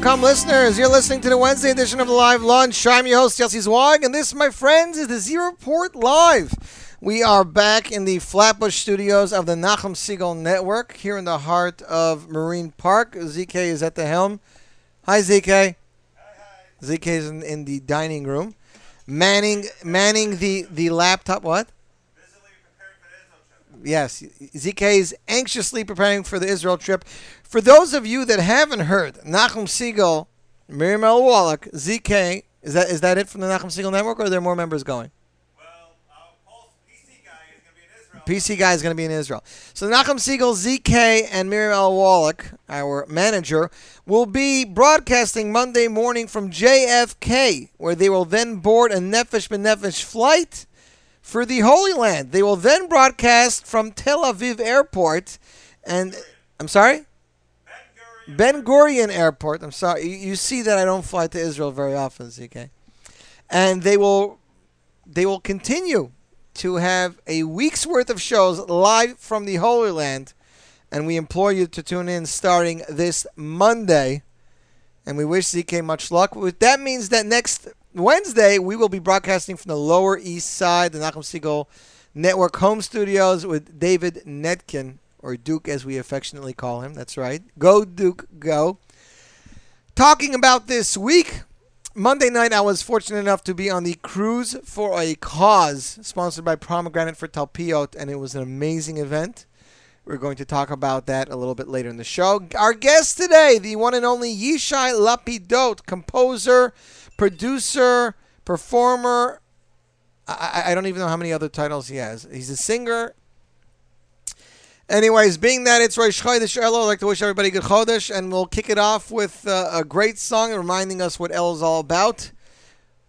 NachumSegal.com listeners. You're listening to the Wednesday edition of the Live Lunch. I'm your host, Jesse Zwag, and this, my friends, is the Z Report Live. We are back in the Flatbush studios of the Nachum Segal Network here in the heart of Marine Park. ZK is at the helm. Hi, ZK. ZK is in, in the dining room, manning manning the, the laptop. What? Yes, ZK is anxiously preparing for the Israel trip. For those of you that haven't heard, Nachum Segal, Miriam L. Wallach, ZK, is that is that it from the Nachum Segal Network, or are there more members going? Well, uh, PC guy is going to be in Israel. PC guy is going to be in Israel. So Nachum Segal, ZK, and Miriam L. Wallach, our manager, will be broadcasting Monday morning from JFK, where they will then board a Nefesh B'Nefesh flight for the Holy Land. They will then broadcast from Tel Aviv Airport, and I'm sorry. Ben Gurion Airport. I'm sorry. You, see that I don't fly to Israel very often, ZK. And they will they will continue to have a week's worth of shows live from the Holy Land. And we implore you to tune in starting this Monday. And we wish ZK much luck. That means that next Wednesday we will be broadcasting from the Lower East Side, the Nachum Segal Network home studios with David Netkin, or Duke as we affectionately call him. That's right. Go, Duke, go. Talking about this week, Monday night, I was fortunate enough to be on the Cruise for a Cause, sponsored by Pomegranate for Talpiot, and it was an amazing event. We're going to talk about that a little bit later in the show. Our guest today, the one and only Yishai Lapidot, composer, producer, performer. I, I, don't even know how many other titles he has. He's a singer. Anyways, being that it's Rosh Chodesh Elul, I'd like to wish everybody good Chodesh, and we'll kick it off with uh, a great song reminding us what El is all about.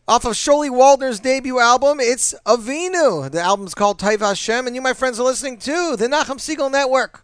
Off of Sholi Waldner's debut album, it's Avinu. The album's called Taiv Hashem, and you, my friends, are listening to the Nachum Segal Network.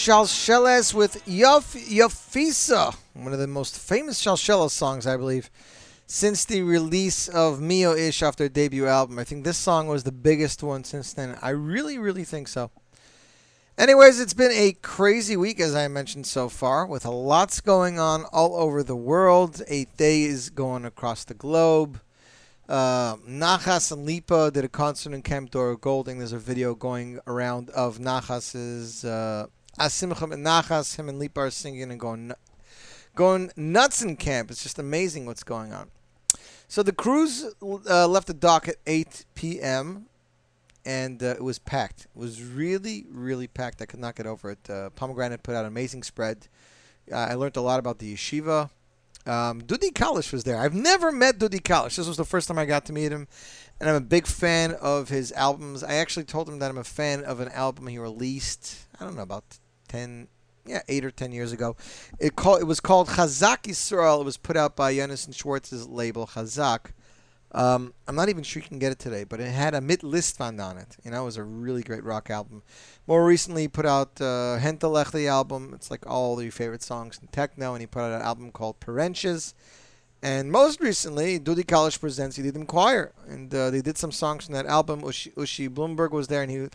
Shalsheles with Yuf Yafisa, one of the most famous Shalsheles songs, I believe, since the release of Mio Ish off their debut album. I think this song was the biggest one since then. I really, really think so. Anyways, it's been a crazy week, as I mentioned so far, with a lots going on all over the world. Eighth day is going across the globe. Uh, Nachas and Lipa did a concert in Camp Dora Golding. There's a video going around of Nachas's uh, Asimcham and Nachas. Him and Lipa are singing and going going nuts in camp. It's just amazing what's going on. So the cruise uh, left the dock at 8 p.m. and uh, it was packed. It was really, really packed. I could not get over it. Uh, Pomegranate put out an amazing spread. I learned a lot about the yeshiva. Um, Dudi Kalish was there. I've never met Dudi Kalish. This was the first time I got to meet him, and I'm a big fan of his albums. I actually told him that I'm a fan of an album he released. I don't know about ten, yeah, eight or ten years ago. It called it was called Chazak Yisrael. It was put out by Jonathan Schwartz's label Chazak. Um, I'm not even sure you can get it today, but it had a mid list fund on it. You know, it was a really great rock album. More recently, he put out uh, Hentelech, album. It's like all your favorite songs in techno, and he put out an album called Parentes. And most recently, Dudi Kalish presents Yedidim Choir, and uh, they did some songs from that album. Ushi, Ushi Bloomberg was there, and he,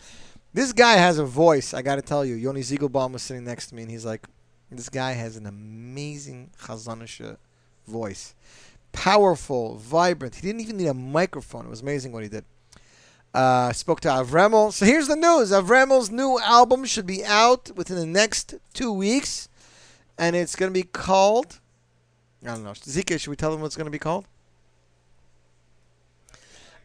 this guy has a voice. I got to tell you, Yoni Ziegelbaum was sitting next to me, and he's like, this guy has an amazing Chazanisha voice, powerful, vibrant. He didn't even need a microphone. It was amazing what he did. Uh, spoke to Avremel. So here's the news: Avremel's new album should be out within the next two weeks, and it's going to be called. I don't know. ZK, should we tell them what it's going to be called?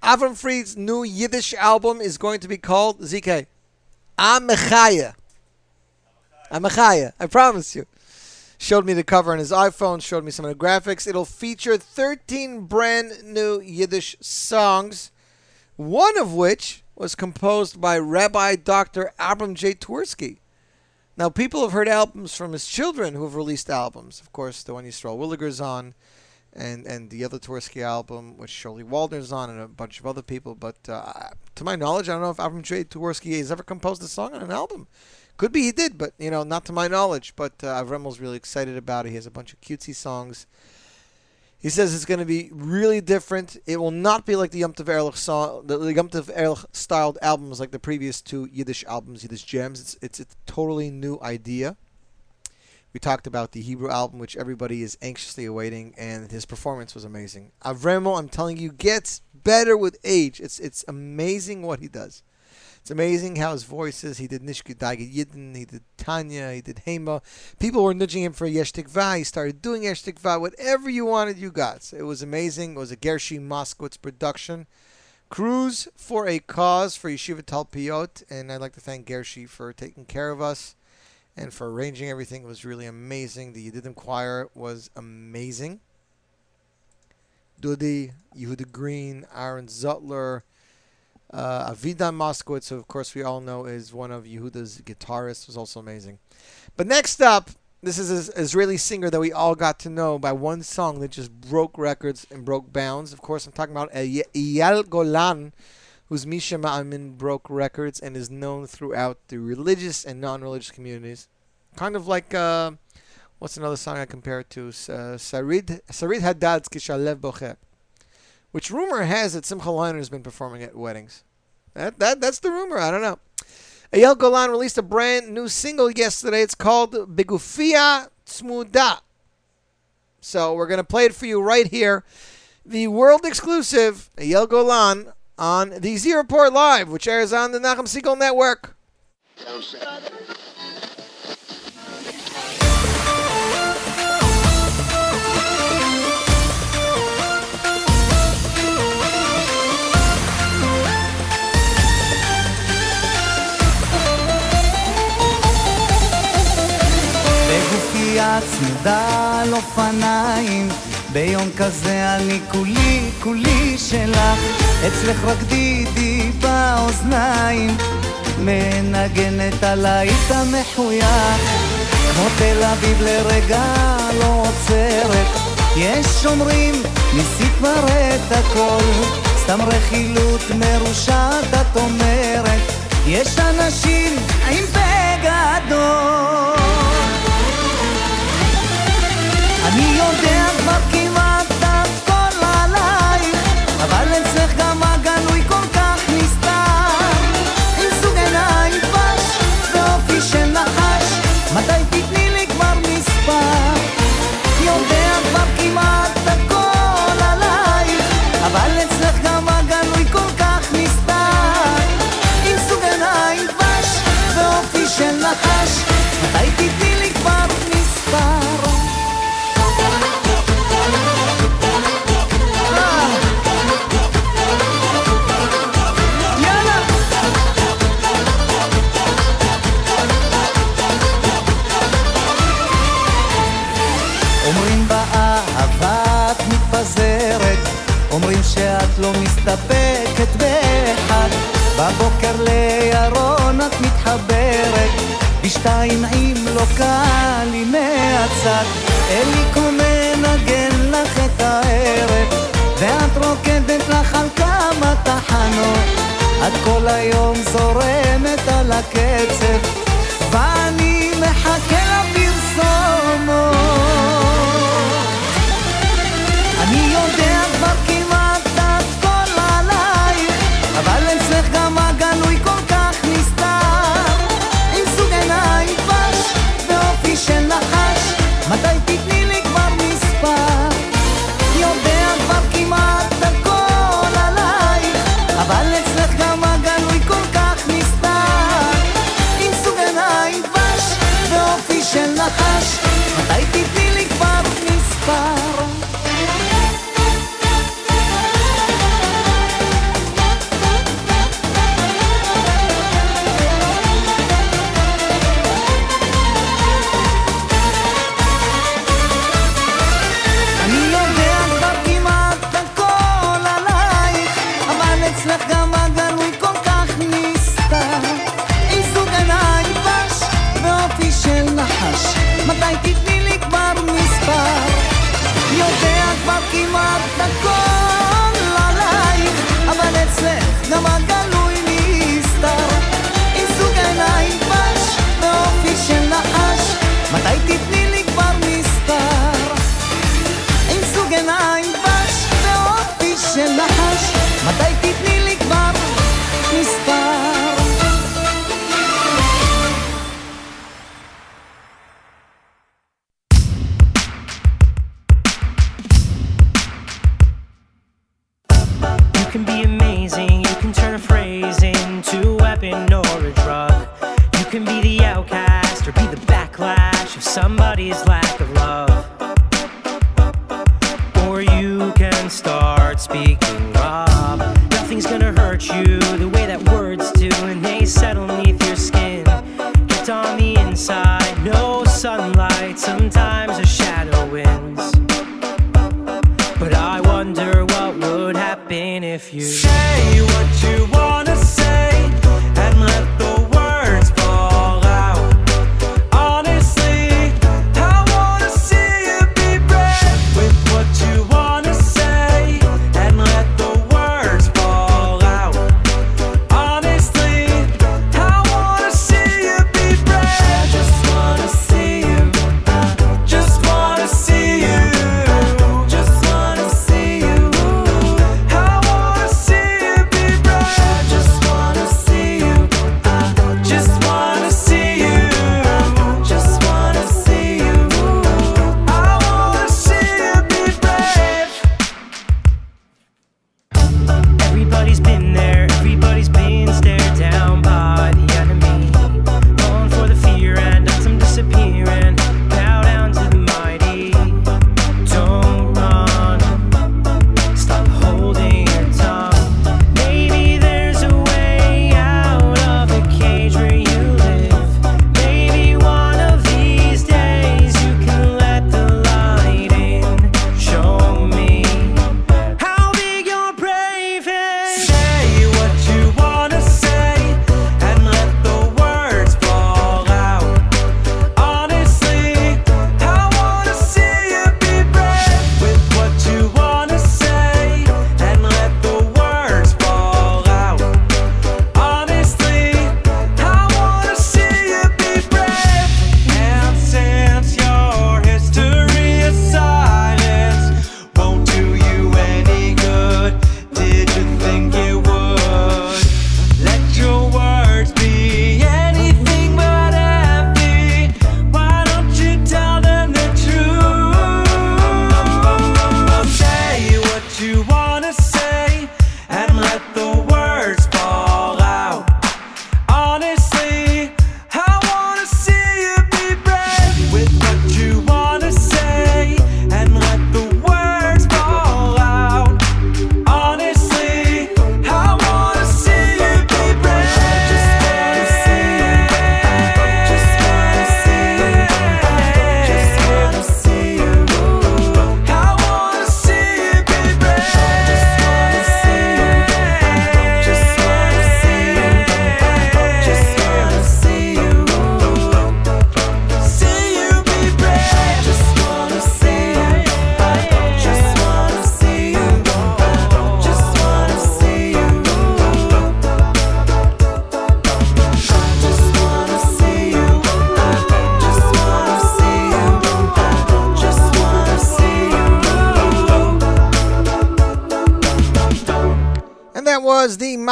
Avram Fried's new Yiddish album is going to be called ZK. Amechaya. Amechaya. I promise you. Showed me the cover on his iPhone, showed me some of the graphics. It'll feature 13 brand new Yiddish songs, one of which was composed by Rabbi Dr. Abram J. Twerski. Now, people have heard albums from his children who have released albums. Of course, the one Yisrael Williger's on, and, and the other Twerski album, which Shirley Waldner's on, and a bunch of other people. But uh, to my knowledge, I don't know if Avram J. Twerski has ever composed a song on an album. Could be he did, but you know, not to my knowledge. But uh, Avremel's really excited about it. He has a bunch of cutesy songs. He says it's going to be really different. It will not be like the Yom Tov Ehrlich song, the, the Yom Tov Ehrlich styled albums like the previous two Yiddish albums, Yiddish gems. It's it's a totally new idea. We talked about the Hebrew album, which everybody is anxiously awaiting, and his performance was amazing. Avremel, I'm telling you, gets better with age. It's it's amazing what he does. It's amazing how his voice is. He did Nishki Dagid Yidden, he did Tanya, he did Hema. People were nudging him for Yesh Tikvah. He started doing Yesh Tikvah. Whatever you wanted, you got. So It was amazing. It was a Gershi Moskowitz production. Cruise for a Cause for Yeshiva Talpiot. And I'd like to thank Gershi for taking care of us and for arranging everything. Was really amazing. The Yedidim Choir was amazing. Dudi, Yehuda Green, Aaron Zutler, uh, Avidan Moskowitz, who of course we all know is one of Yehuda's guitarists, was also amazing. But next up, this is an Israeli singer that we all got to know by one song that just broke records and broke bounds. Of course, I'm talking about Ey- Eyal Golan, whose Misha Ma'amin broke records and is known throughout the religious and non-religious communities. Kind of like, uh, what's another song I compare it to? Uh, Sarid, Sarit Hadad's Kishalev Bocher which rumor has that Simcha Leiner has been performing at weddings. That, that That's the rumor. I don't know. Eyal Golan released a brand new single yesterday. It's called Begufia Tsmuda. So we're going to play it for you right here. The world exclusive Eyal Golan on the Z Report Live, which airs on the Nachum Segal Network. על אופניים ביום כזה אני כולי כולי שלך. אצלך רק דידי באוזניים מנגנת עליי את המחוייך. כמו תל אביב לרגע לא עוצרת. יש אומרים ניסית כבר את הכל. סתם רכילות מרושעת את אומרת. יש אנשים עם בגדול אני יודע כבר כמעט לא מסתפקת באחד בבוקר לירון את מתחברת בשתיים אם לא קל היא מהצד. אלי אליקו מנגן לך את הערב ואת רוקדת לך על כמה תחנות. את כל היום זורמת על הקצב ואני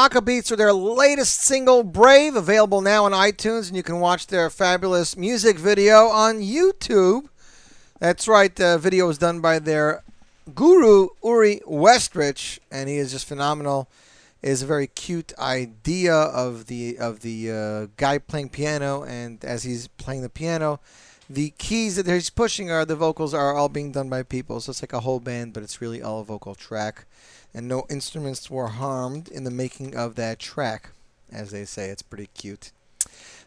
the Maccabeats with their latest single, Brave, available now on iTunes, and you can watch their fabulous music video on YouTube. That's right, the video was done by their guru, Uri Westrich, and he is just phenomenal. It is a very cute idea of the of the uh, guy playing piano, and as he's playing the piano, the keys that he's pushing are the vocals are all being done by people. So it's like a whole band, but it's really all a vocal track, and no instruments were harmed in the making of that track, as they say. It's pretty cute.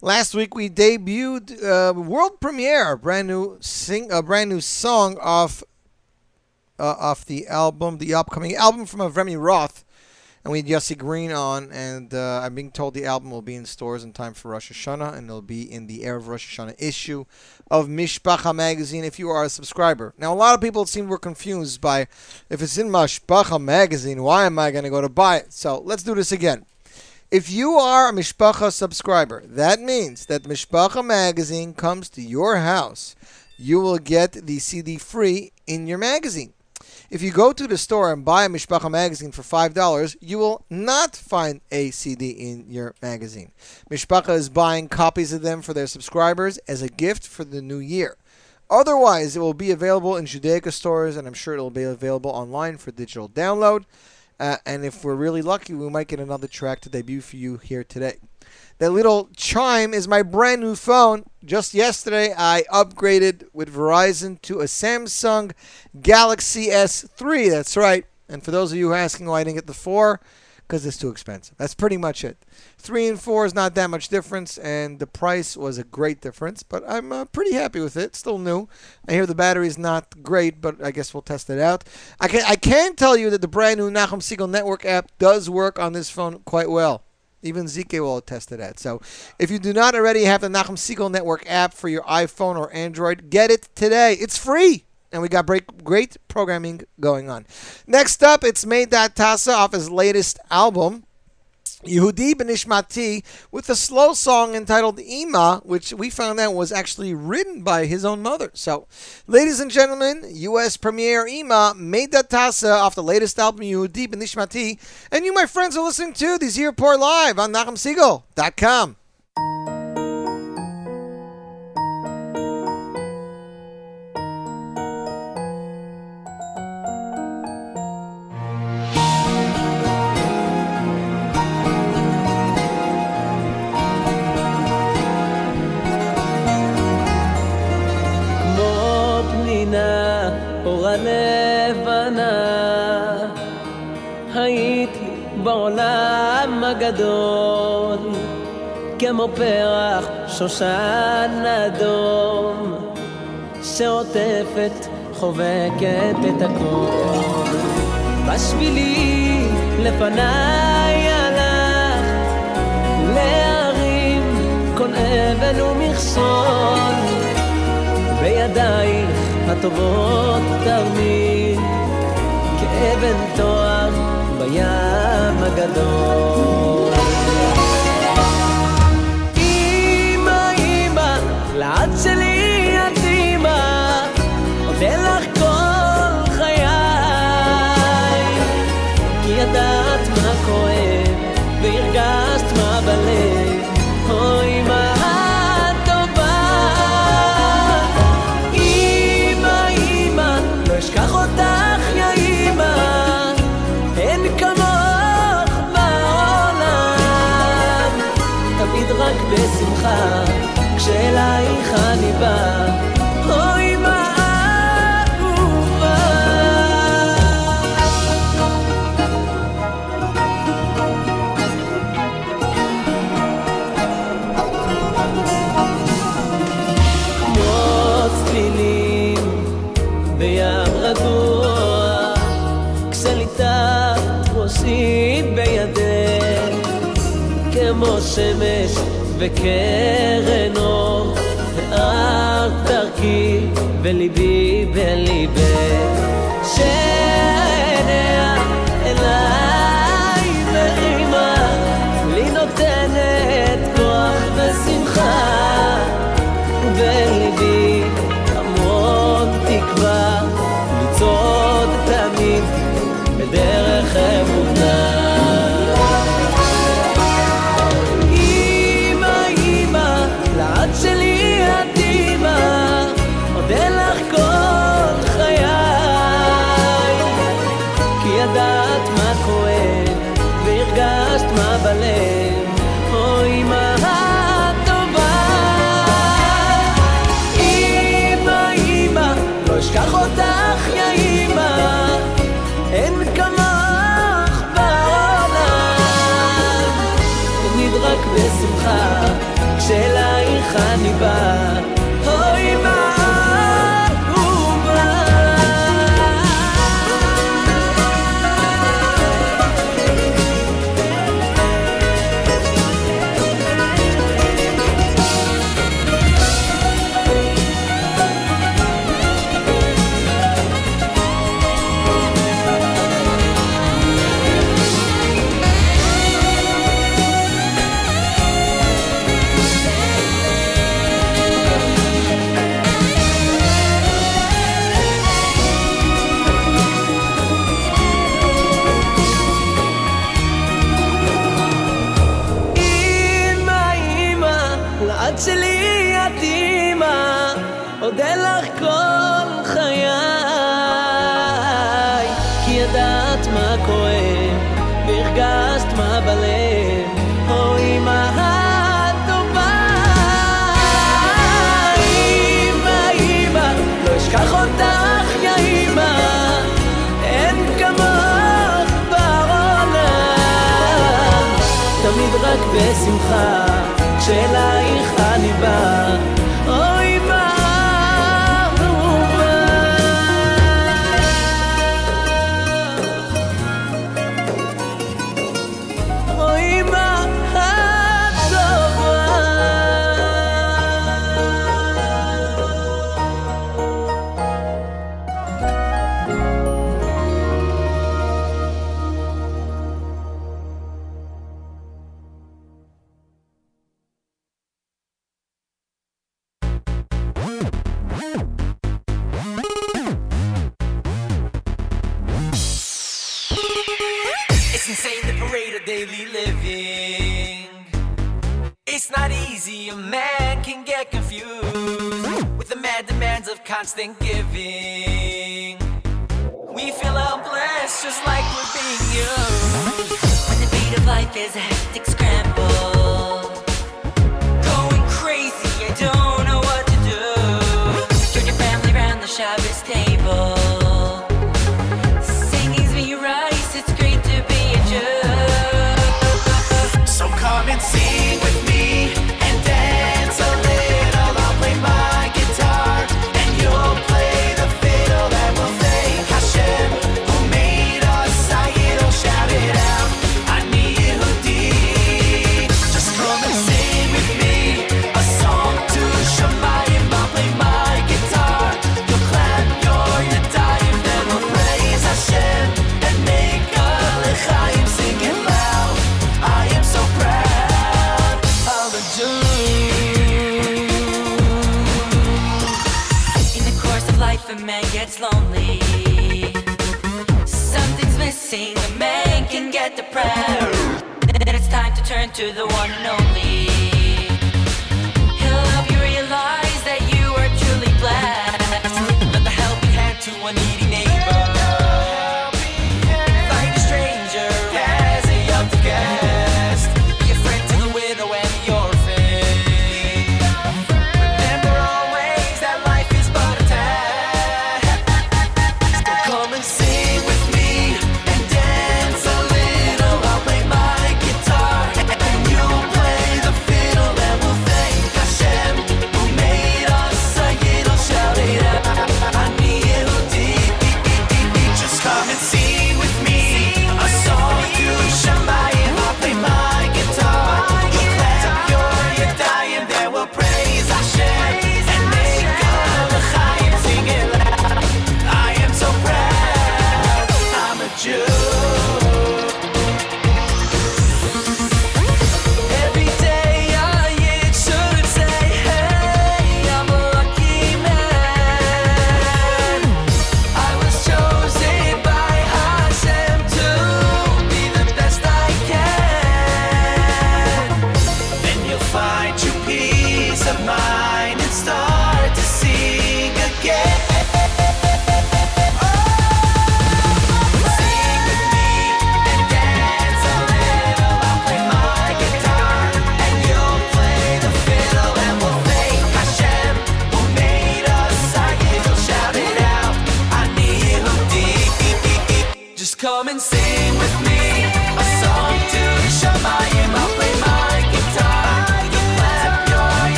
Last week we debuted uh, world premiere, a brand new sing, a brand new song off uh, off the album, the upcoming album from Avremi Roth, we had Yossi Green on, and uh, I'm being told the album will be in stores in time for Rosh Hashanah, and it'll be in the Erev Rosh Hashanah issue of Mishpacha magazine if you are a subscriber. Now, a lot of people seem were confused by if it's in Mishpacha magazine, why am I going to go to buy it? So let's do this again. If you are a Mishpacha subscriber, that means that Mishpacha magazine comes to your house. You will get the CD free in your magazine. If you go to the store and buy a Mishpacha magazine for $5, you will not find a CD in your magazine. Mishpacha is buying copies of them for their subscribers as a gift for the new year. Otherwise, it will be available in Judaica stores, and I'm sure it will be available online for digital download. Uh, and if we're really lucky, we might get another track to debut for you here today. That little chime is my brand new phone. Just yesterday, I upgraded with Verizon to a Samsung Galaxy S3. That's right. And for those of you asking why I didn't get the 4, because it's too expensive. That's pretty much it. 3 and 4 is not that much difference, and the price was a great difference, but I'm uh, pretty happy with it. Still new. I hear the battery's not great, but I guess we'll test it out. I can, I can tell you that the brand new Nachum Segal Network app does work on this phone quite well. Even ZK will attest to that. So, if you do not already have the Nachum Segal Network app for your iPhone or Android, get it today. It's free. And we got break, great programming going on. Next up, it's Meydad Tasa off his latest album, Yehudi Benishmati, with a slow song entitled Ima, which we found out was actually written by his own mother. So, ladies and gentlemen, U.S. premiere Ima, Meydad Tasa off the latest album, Yehudi Benishmati. And you, my friends, are listening to the Z Report Live on NachumSegal.com. הגדול כמו פרח שושן אדום שעוטפת חובקת את הכל. בשבילי לפניי הלכת להרים כל אבן ומכשול. בידייך הטובות תרמיד כאבן תואר הים הגדול. שמש וקרן אור, ואת דרכי וליבי בליבך, בשמחה כשלה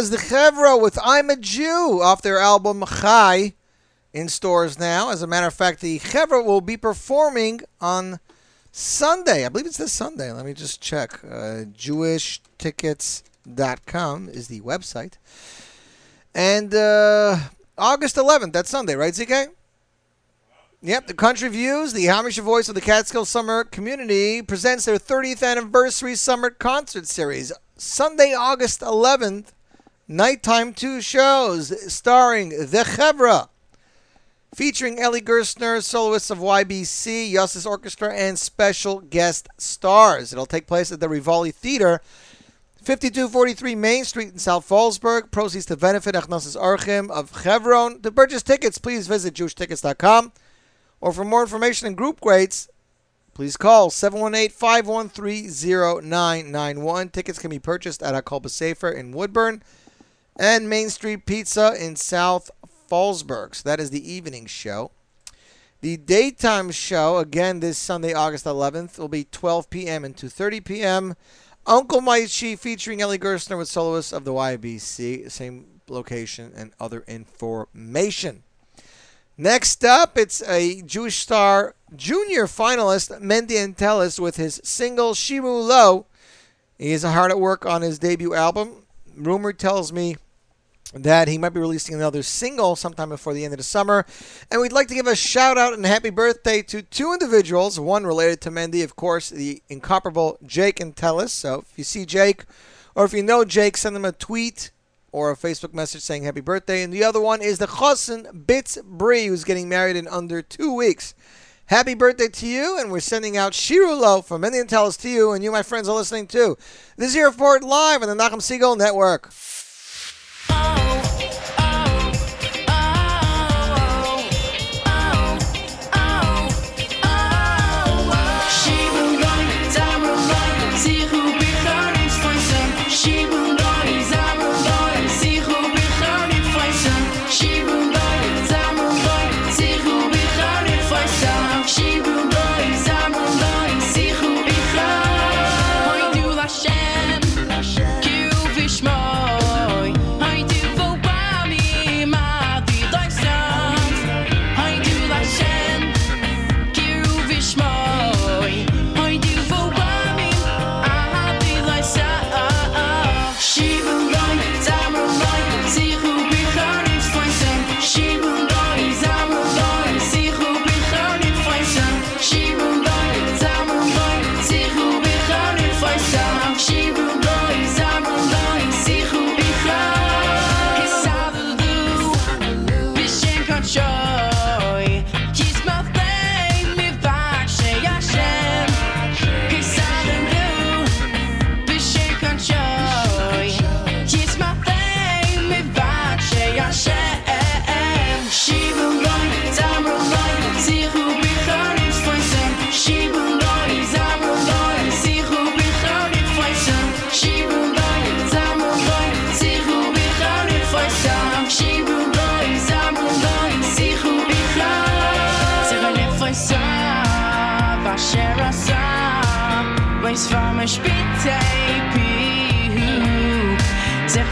was the Chevra with I'm a Jew off their album Chai in stores now. As a matter of fact, the Chevra will be performing on Sunday. I believe it's this Sunday. Let me just check. Uh, JewishTickets.com is the website. And uh, August 11th, that's Sunday, right, ZK? Yep, the Country Views, the Hamish voice of the Catskill Summer Community, presents their 30th anniversary summer concert series Sunday, August 11th nighttime two shows starring The Chevra, featuring Eli Gerstner, soloists of YBC, Yossis Orchestra, and special guest stars. It'll take place at the Rivoli Theater. 5243 Main Street in South Fallsburg. Proceeds to benefit Achnosis Archim of Chevron. To purchase tickets, please visit JewishTickets.com. Or for more information and group rates, please call 718-513-0991. Tickets can be purchased at Akolba Safer in Woodbourne and Main Street Pizza in South Fallsburg. So that is the evening show. The daytime show, again this Sunday, August 11th, will be 12 p.m. and 2.30 p.m. Uncle Moishy featuring Eli Gerstner with soloists of the YBC. Same location and other information. Next up, it's a Jewish Star junior finalist, Mendy Antelis, with his single Shimu Lo. He is hard at work on his debut album. Rumor tells me that he might be releasing another single sometime before the end of the summer. And we'd like to give a shout out and happy birthday to two individuals, one related to Mendy, of course, the incomparable Jake Antelis. So if you see Jake or if you know Jake, send him a tweet or a Facebook message saying happy birthday. And the other one is the Chosin Bits Bree, who's getting married in under two weeks. Happy birthday to you, and we're sending out Shirulo from Mendy Antelis to you, and you, my friends, are listening too. This is your report live on the Nachum Segal Network. Ah.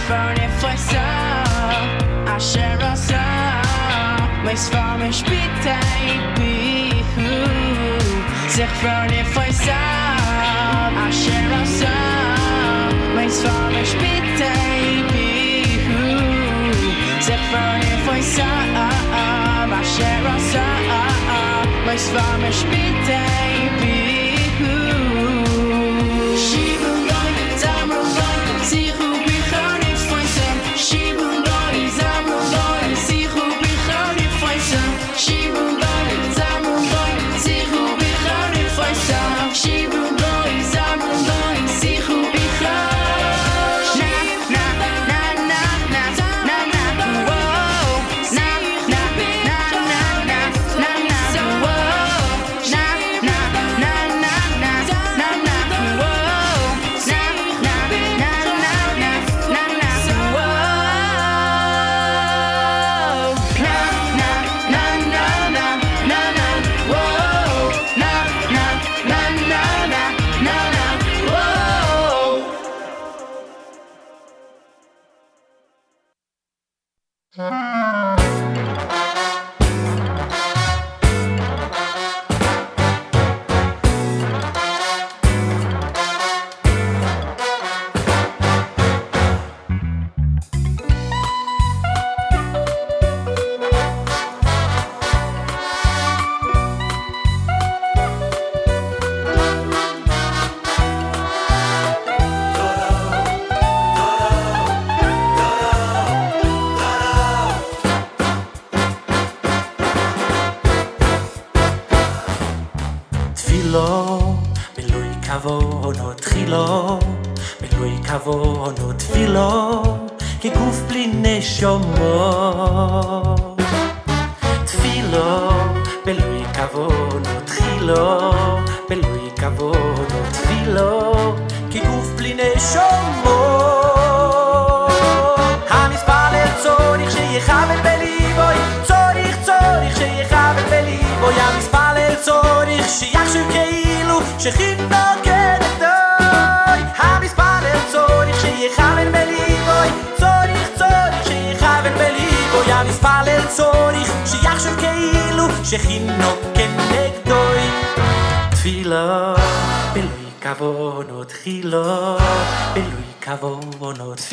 Je flexa Asher asa van mijn spittepihu Zeg van je flexa Asher asa van mijn spittepihu Zeg van je flexa Asher asa Wees van mijn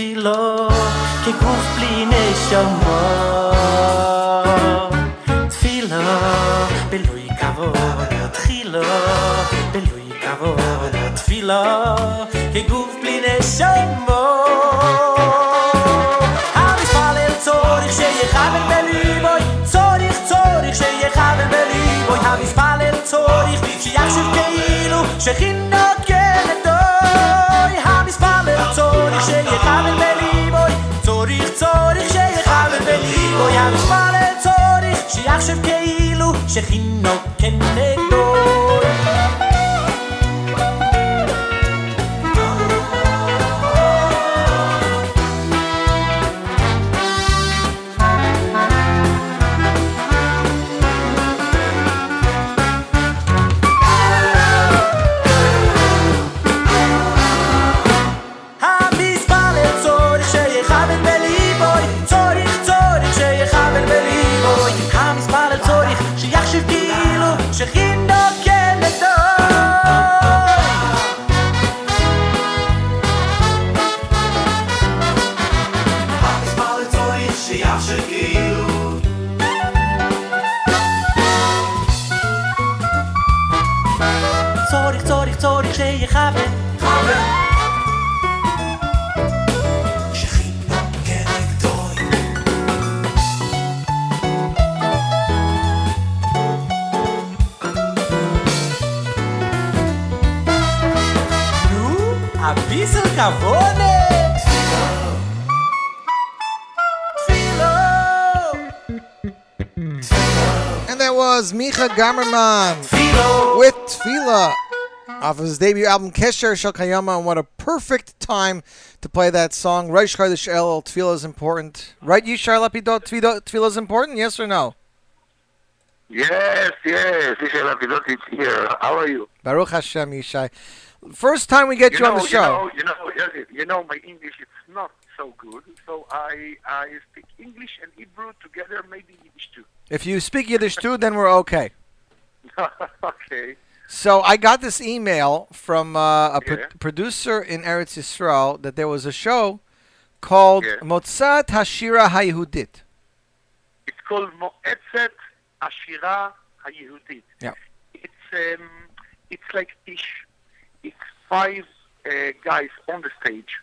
תפילו, כגוף בלי נשמה. תפילה בלוי כוונו תחילו, בלוי כוונו תפילה, כגוף בלי נשמה. המספלל צורך שיכוון בליבוי, צורך צורך שיכוון בליבוי, המספלל צורך שיחשב כאילו שכינו כנדוי, המספלל צורך שיכוון בליבוי, צורך צורך שיכוון בליבוי, המספלל צורך שיחשב כאילו שכינו כנגדוי. Moshe Gamerman with Tfila off of his debut album Kesher Shel Kayama, and what a perfect time to play that song. Right, Shkardish El Tfila is important. Right, you Charlotte Tfila is important. Yes or no? Yes, yes. Yishai Lapidot is here. How are you? Baruch Hashem, Yishai. First time we get you, you know, on the show. You know, you know, you know, my English is not so good, so I I speak English and Hebrew together, maybe Yiddish too. If you speak Yiddish too, then we're okay. okay. So I got this email from uh, a Yeah. producer in Eretz Yisrael that there was a show called Yeah. Motzat Hashira Hayehudit. It's called Moetzet Ashira HaYehudit. Yeah. It's um, it's like ish. It's five uh, guys on the stage.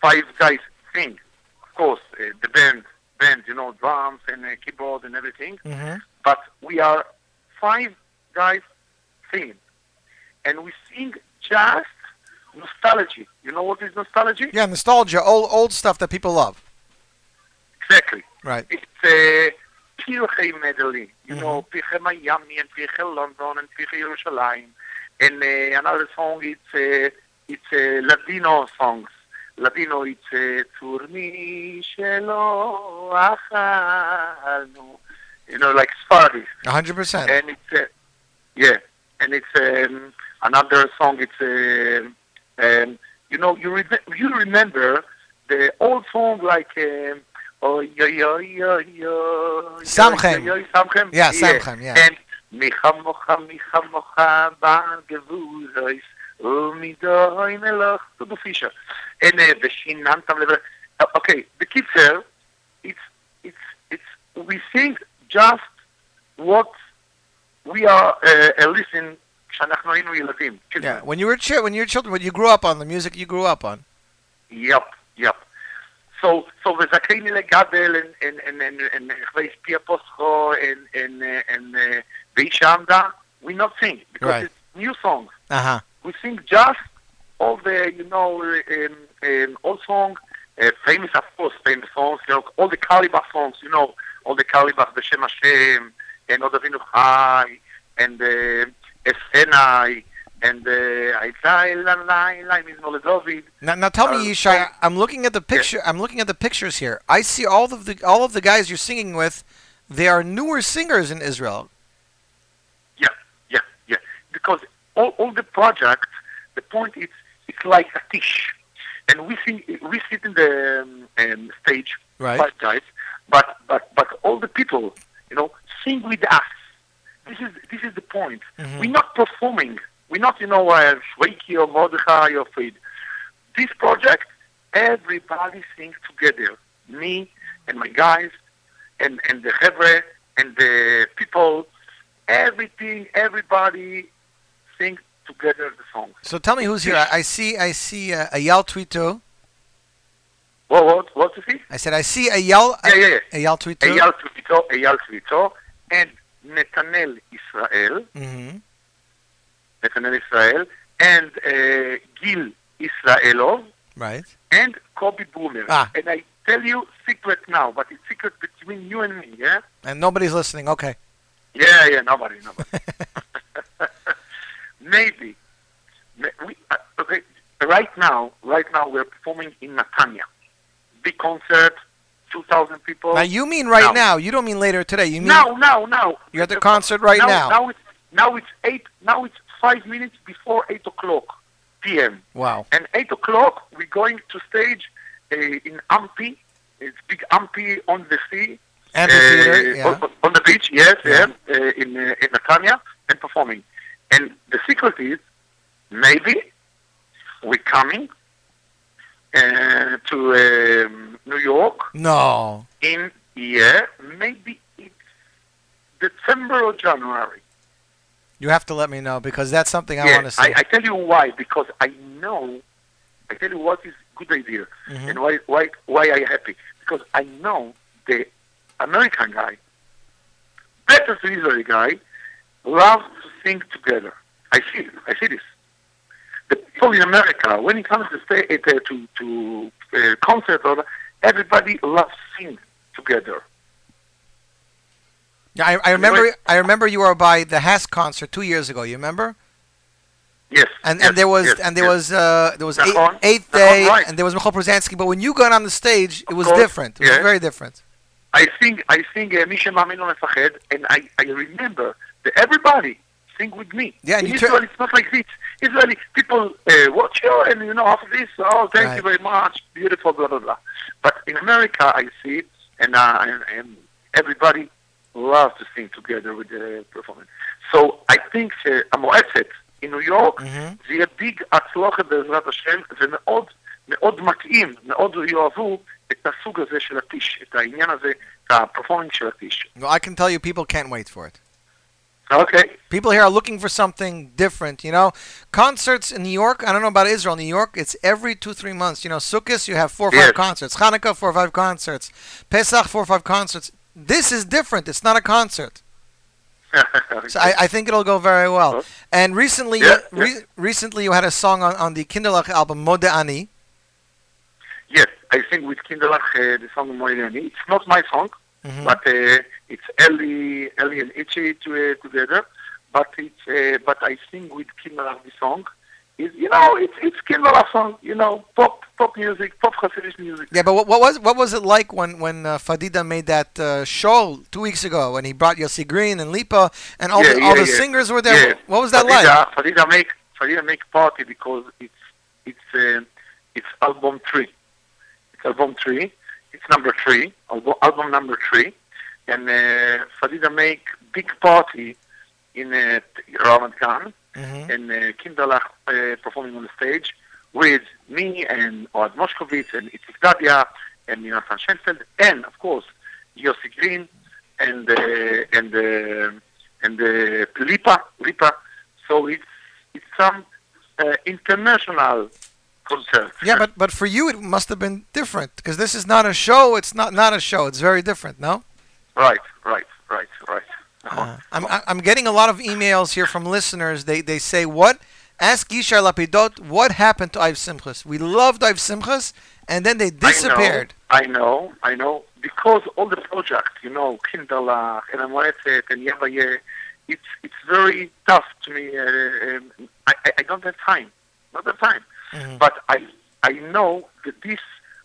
Five guys sing. Of course, uh, the band, band, you know, drums and uh, keyboard and everything. Mm-hmm. But we are five guys singing, and we sing just nostalgia. You know what is nostalgia? Yeah, nostalgia, old old stuff that people love. Exactly. Right. It's uh, Pirche medley. You know, Pirche Miami and Pirche London and Pirche Jerusalem. And uh, another song, it's uh, it's a Ladino songs. Ladino, it's uh, Turmi Shelo Achalnu. You know, like Sephardi. Hundred percent. And it's uh, yeah, and it's um, another song. It's uh, um, you know you re- you remember the old song like um, oh yo yo yo yo Samchem. yo, yo, Samchem Yeah, Samchem, yeah. and micha mocha micha mocha ban gevuzois umidoy melach to the fisher and uh, ושיננתם לב okay בקיצר it's it's it's we sing just what we are uh, uh, listening כשאנחנו היינו ילדים. Yeah, when you were chi- when you were children, when you grew up on the music you grew up on. Yep, yep. So, so וזכיני לגדל, and, and, and, and, and והשפיע פוסחו, and, and, uh, and uh, ואישה עמדה, we not sing, because Right. it's new songs. Uh huh. We sing just all the, you know, um, um, old songs, uh, famous, of course, famous songs, you know, all the Carlebach songs, you know, all the Carlebach, Beshem Hashem, and Od Avinu Chai, and uh, Essenai, and uh, Aitzai Lai Lai Mizmor David. Now, now tell Uh, me, Yishai. I'm looking at the picture. I'm looking at the pictures here. I see all of the all of the guys you're singing with. They are newer singers in Israel. Yeah, yeah, yeah. Because all, all the projects, the point is, it's like a tish, and we sing, we sit in the um, um, stage, Right. five guys, but but but all the people, you know, sing with us. This is this is the point. Mhm. We're not performing. We're not, you know, uh, or Mordechai or Fried. This project, everybody sings together. Me and my guys, and and the Hevre and the people, everything, everybody sing together the song. So tell me who's here. I, I see. I see uh, Ayal Twito. What what what to see? I said I see Ayal. Yeah, yeah, yeah. Ayal Twito. Eyal Tvito, Eyal Tvito, and Netanel Israel, Mm-hmm. Netanel Israel, and uh, Gil Israelov, Right. and Kobe Boomer. Ah. And I tell you secret now, but it's secret between you and me, yeah? And nobody's listening. Okay. Yeah, yeah, nobody, nobody. Maybe. We, uh, okay, right now, right now we're performing in Natanya. Big concert, 2,000 people. Now you mean right Now. now. You don't mean later today. You mean Now, now, now. you're at the concert right now, now. Now it's, now it's 8, now it's 5 minutes before 8 o'clock p.m. Wow. And 8 o'clock, we're going to stage uh, in Ampi. It's big Ampi on the sea. Amphitheater. Uh, yeah. on, on the beach, yes, Yeah. yeah, uh, in uh, in Natanya, and performing. And the secret is maybe we're coming uh, to um, New York No. in yeah, maybe it's December or January. You have to let me know because that's something I yeah, want to see. I, I tell you why because I know. I tell you what is good idea Mhm. and why why why I happy because I know the American guy, better the Israeli guy, love to sing together. I see, I see this. The people in America, when it comes to stay, uh, to, to uh, concert, everybody loves sing together. Yeah, I, I remember. Anyway, I remember you were by the Hass concert two years ago. You remember? Yes. And yes, there was yes, and there yes. was uh, there was eight, eighth day right. and there was Michal Brzezinski. But when you got on the stage, it was course, different. It was very different. I think I think uh, eh, Misha Mamino and I I remember everybody sing with me. Yeah, and In you tur- Israel, it's not like this. Israeli people uh, watch you, and you know after this, oh, thank Right. you very much, beautiful, blah blah blah. But in America, I see it, and uh, and, and everybody loves to sing together with the performance. So I think שהמועצת in New York Mhm. זה יהיה ביג הצלחה בעזרת השם, ומאוד מאוד מתאים, מאוד יאהבו את הסוג הזה של הטיש, את העניין הזה, את הפרפורמינג של הטיש. Well, I can tell you, people can't wait for it. Okay. People here are looking for something different, you know. Concerts in New York, I don't know about Israel, New York, it's every two, three months. You know, Sukkot, you have four or yes. five concerts. Hanukkah, four or five concerts. Pesach, four or five concerts. This is different. It's not a concert. so I, I, think it'll go very well. And recently, yeah, you, re- recently you had a song on, on the Kinderlach album, Mode Ani. Yes, I think with Kinderlach, uh, the song Mode Ani. It's not my song, mm-hmm. but... Uh, it's Ellie, Ellie and Itchy to, uh, together. But it's uh, but I sing with Kinderlach the song. Is you know it's it's Kinderlach song. You know pop pop music, pop Hasidic music. Yeah, but what, what was what was it like when when uh, Fadida made that uh, show two weeks ago when he brought Yossi Green and Lipa and all Yeah, the, all yeah, the yeah. singers were there? What was that Fadida, like? Fadida make Fadida make party because it's it's uh, it's album three. It's album three. It's number three. Album, album number three, and uh, Fadida make big party in uh, Ramat Gan hmm and uh, Kinderlach uh, performing on the stage with me and Ohad Moshkovitz and Itzik Dadia and Jonathan Schenfeld and of course Yossi Green and uh, and uh, and uh, Lipa Lipa. So it's it's some uh, international concert. Yeah, but but for you it must have been different because this is not a show. It's not not a show. It's very different. No. Right, right, right, right. Uh, I'm I- I'm getting a lot of emails here from listeners. They they say what? Ask Yishai Lapidot what happened to Ive Simchas. We loved Ive Simchas, and then they disappeared. I know, I know, I know. Because all the projects, you know, Kinderlach and Amoetzet and Yabaye, it's it's very tough to me. Uh, um, I, I don't have time, not have time. But I I know that this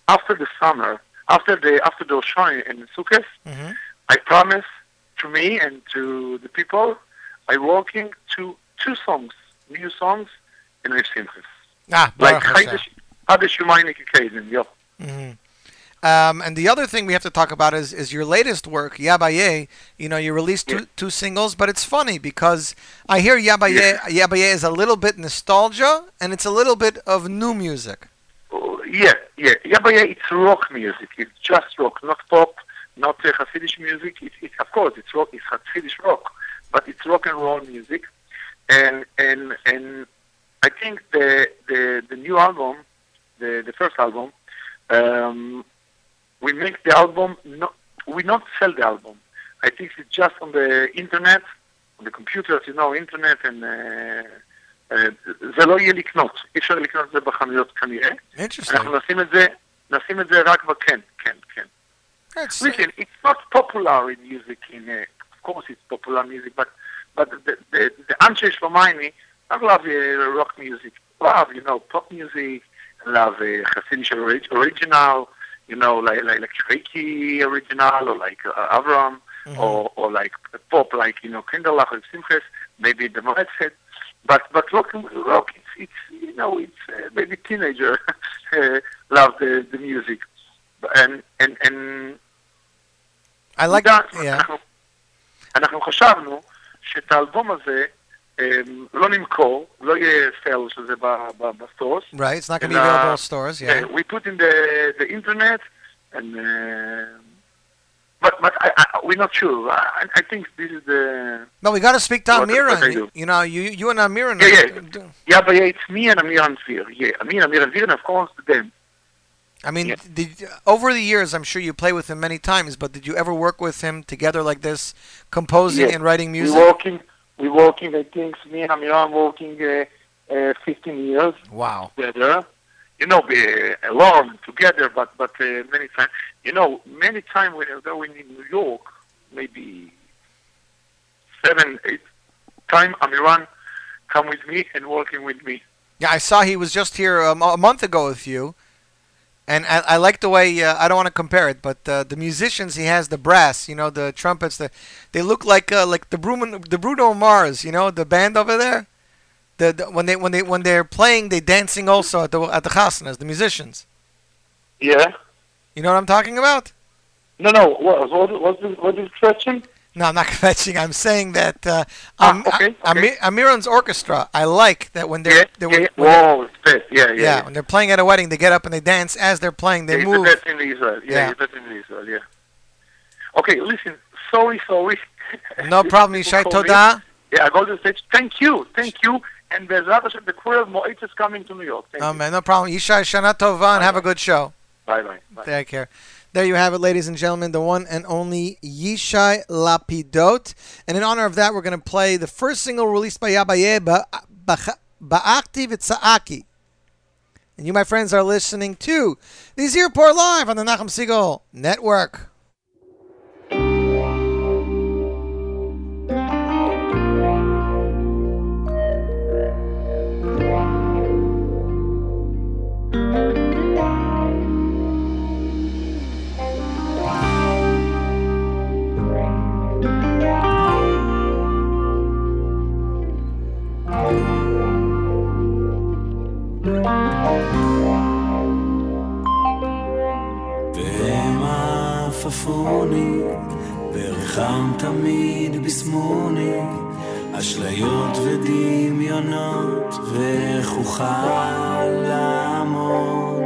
after the summer, after the after the Oshai and Sukkot, Mhm. I promise to me and to the people, I'm working to two songs, new songs, in Rav Simchas. Ah, Like Baruch Hashem. Hadash Shumainik Kazen, yeah. Mhm. Um, and the other thing we have to talk about is, is your latest work, Yabaye. You know, you released two, two singles, but it's funny because I hear Yabaye, Yabaye is a little bit nostalgia and it's a little bit of new music. Oh, yeah, yeah. Yabaye, it's rock music. It's just rock, not pop, not uh, Hasidic music. It, it, of course, it's rock. It's Hasidic rock, but it's rock and roll music. And and and I think the the the new album, the the first album, um, we make the album. Not, we not sell the album. I think it's just on the internet, on the computers, you know, internet and. Uh, אה, זה לא יהיה לקנות, אי אפשר לקנות את זה בחנויות כנראה. Interesting. אנחנו נשים את זה, נשים את זה רק בכן, כן, כן. That's Listen, it's not popular in music. In uh, of course, it's popular music, but but the the, the answer is. Eh, I love uh, rock music. Love you know pop music. I love uh, Hasidic original. You know like like like Reiki original or like uh, Avram mm-hmm. or or like pop like you know Kinderlach and Simchas. Maybe the Moetzet. But but rock rock it's, it's you know it's uh, maybe teenager uh, love the the music and and and I like, וגם yeah. אנחנו, אנחנו חשבנו שאת האלבום הזה um, לא נמכור, לא יהיה סייל של זה ב- ב- בסטורס. Right, it's not going to be And, uh, available in stores, yeah. we put in the the internet and. Uh, but but I, I, we're not sure. I, I think this is the No, we got to speak to What- what Amiran. they do. You know, you you and Amiran. Yeah, yeah. yeah, but yeah, it's me and Amir Anfir. Yeah, me and Amir Anfir, and of course them. I mean, did, over the years, I'm sure you play with him many times, but did you ever work with him together like this, composing Yeah. and writing music? We working, we working. I think me and Amiram working uh, uh, 15 years Wow. together. You know, be alone together, but but uh, many times. You know, many times when you're going in New York, maybe seven, eight time, Amiran come with me and working with me. Yeah, I saw he was just here um, a month ago with you, and I, I like the way uh, I don't want to compare it, but uh, the musicians he has, the brass, you know, the trumpets, the they look like uh, like the Bruno the Bruno Mars, you know, the band over there. The, the when they when they when they're playing, they dancing also at the at the chasnas, the musicians. Yeah. You know what I'm talking about? No, no. What what what is what is the question? No, I'm not fetching. I'm saying that uh, Ah, Am- okay, Ami- Amiran's orchestra. I like that when they're, Yeah, they're yeah, when Whoa, it's. Yeah, yeah. yeah, when they're playing at a wedding, they get up and they dance as they're playing. They He's move. the best in Israel. Yeah, Yeah. he's the best in Israel. Yeah. Okay, listen. Sorry, sorry. No problem, Yishai. People call me. Toda. Yeah, I go to the stage. Thank you, thank you. And Bezrat Hashem, the choir of Moed is coming to New York. Thank Oh man, no problem. Yishai Shana Tova and have a good show. Bye, bye. bye. Take care. There you have it, ladies and gentlemen, the one and only Yishai Lapidot. And in honor of that, we're going to play the first single released by Yabaye, Ba- Ba- Ba'akti V'Tza'aki. And you, my friends, are listening to the Z Report Live on the Nachum Segal Network. עפפוני, בריחם תמיד בשמאוני, אשליות ודמיונות, ואיך אוכל לעמוד,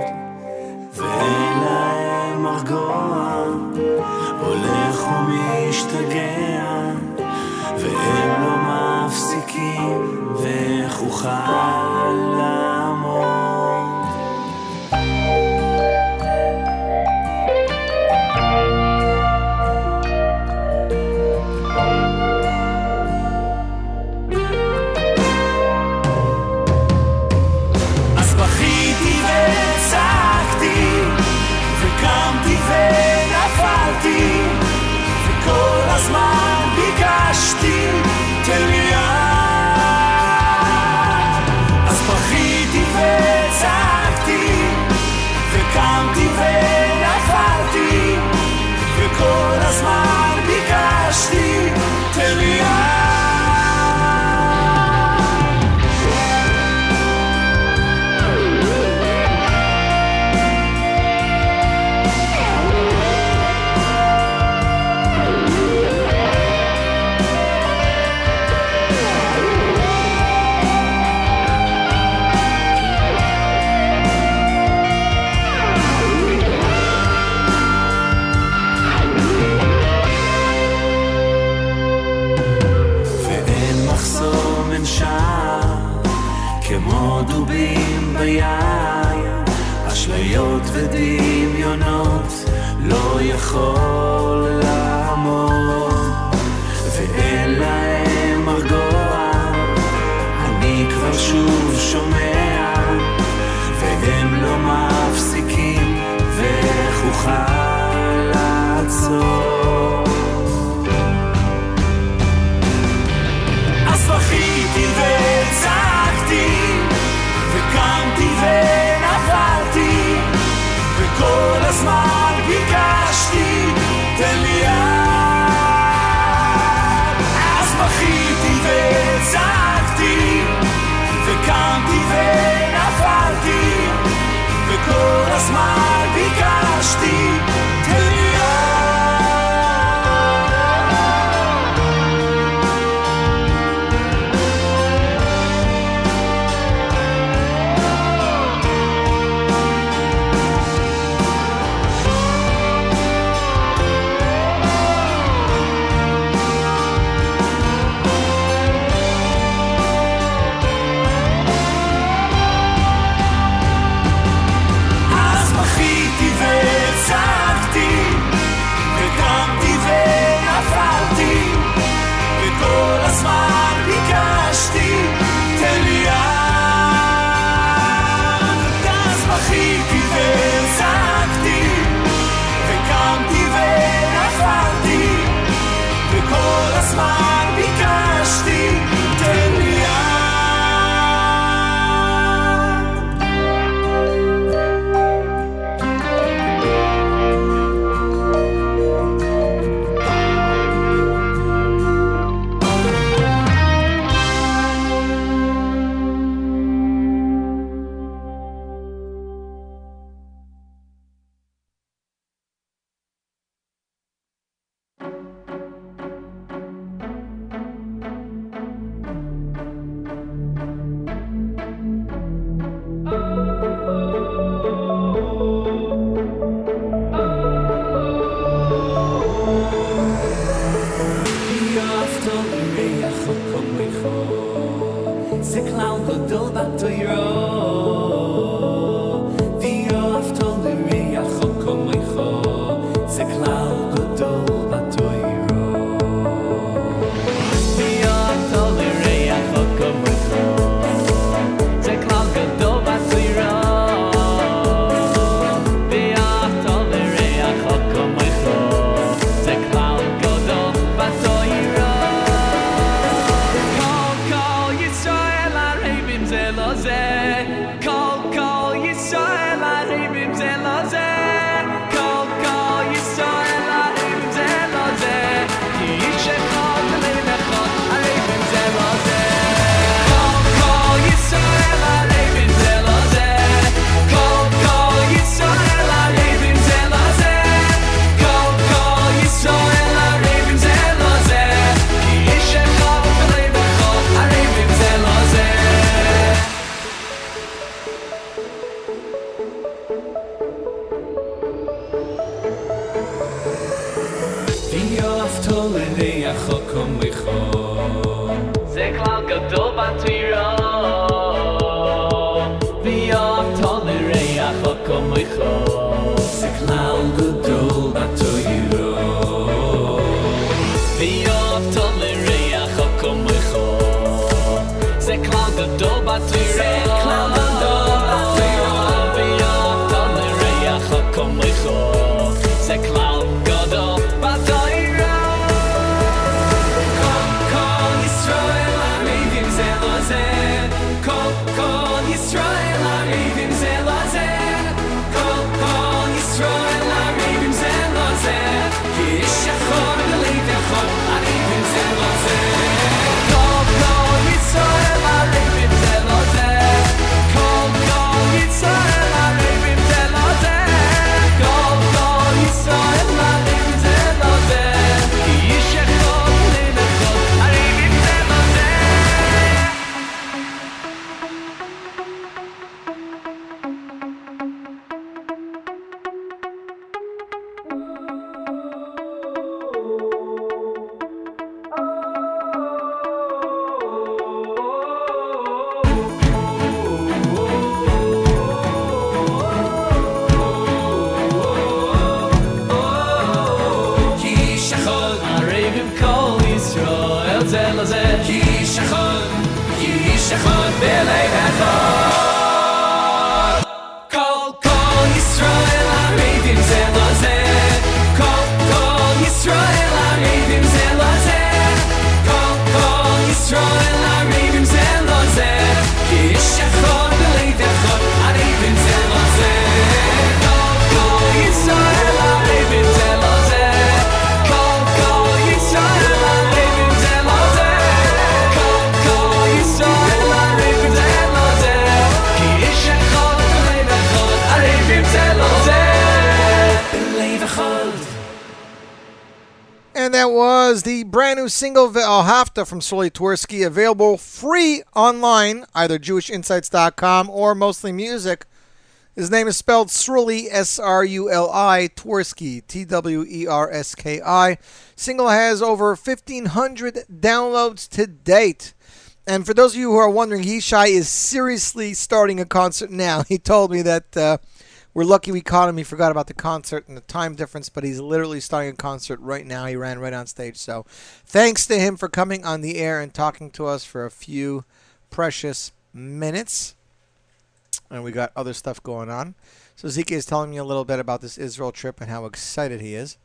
ואין להם מרגוע, הולך ומשתגע, והם לא מפסיקים, ואיך אוכל ודמיונות לא יכול the door, three red clouds. From Sruli Twerski, available free online, either JewishInsights.com or Mostly Music. His name is spelled Sruli, S R U L I, Twerski, T W E R S K I. Single has over 1,500 downloads to date. And for those of you who are wondering, Yishai is seriously starting a concert now. He told me that uh, we're lucky we caught him. He forgot about the concert and the time difference, but he's literally starting a concert right now. He ran right on stage. So thanks to him for coming on the air and talking to us for a few precious minutes. And we got other stuff going on. So Zeke is telling me a little bit about this Israel trip and how excited he is.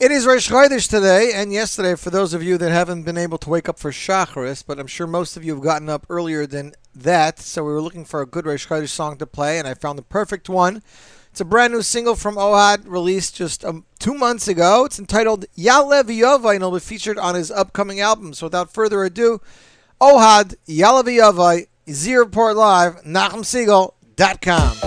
It is Rosh Chodesh today and yesterday for those of you that haven't been able to wake up for Shacharis, but I'm sure most of you have gotten up earlier than that. So we were looking for a good Rosh Chodesh song to play, and I found the perfect one. It's a brand new single from Ohad, released just um, two months ago. It's entitled Yalev Yovai, and it'll be featured on his upcoming album. So without further ado, Ohad, Yalev Yovai, Z Report Live, NachumSegal.com.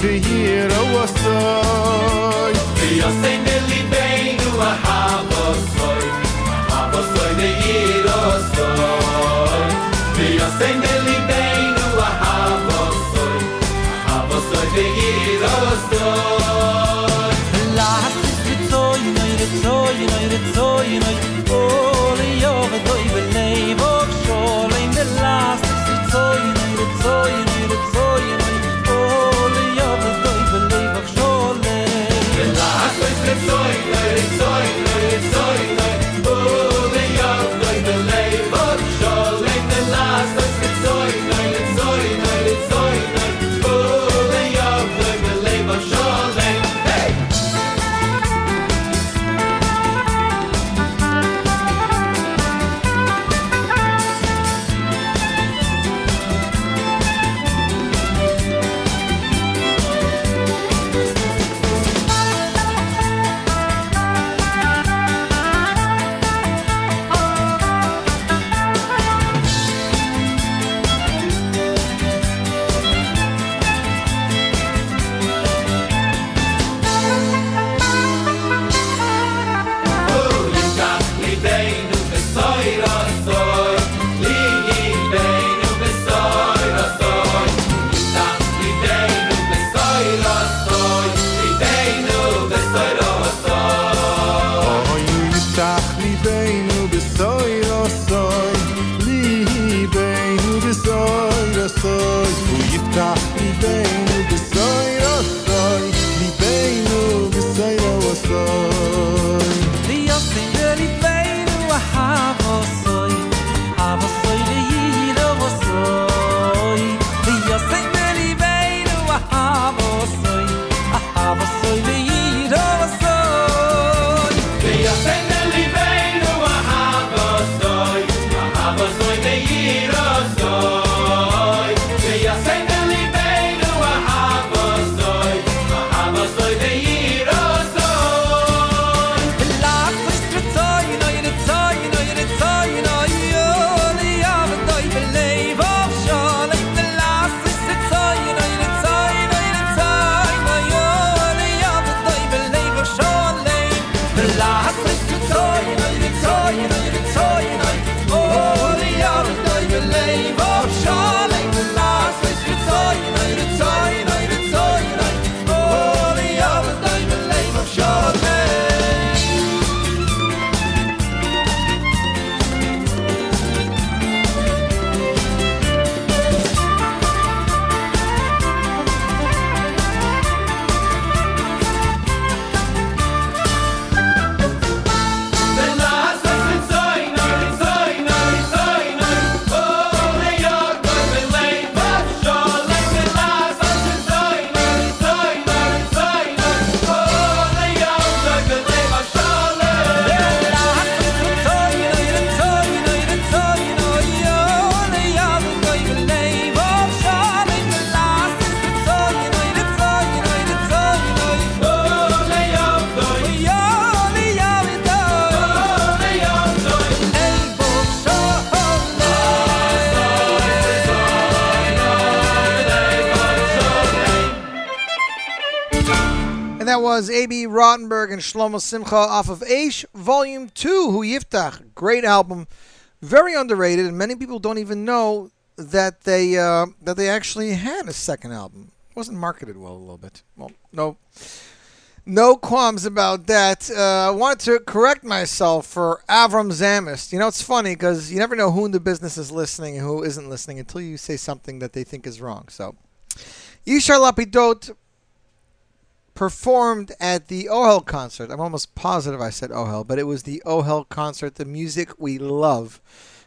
the hero was so that was A.B. Rottenberg and Shlomo Simcha off of Aish Volume 2, Hu Yiftach. Great album. Very underrated, and many people don't even know that they uh, that they actually had a second album. It wasn't marketed well a little bit. Well, no. No qualms about that. Uh, I wanted to correct myself for Avram Zamist. You know, it's funny because you never know who in the business is listening and who isn't listening until you say something that they think is wrong. So, Yishai Lapidot performed at the Ohel concert. I'm almost positive I said Ohel, but it was the Ohel concert, the music we love.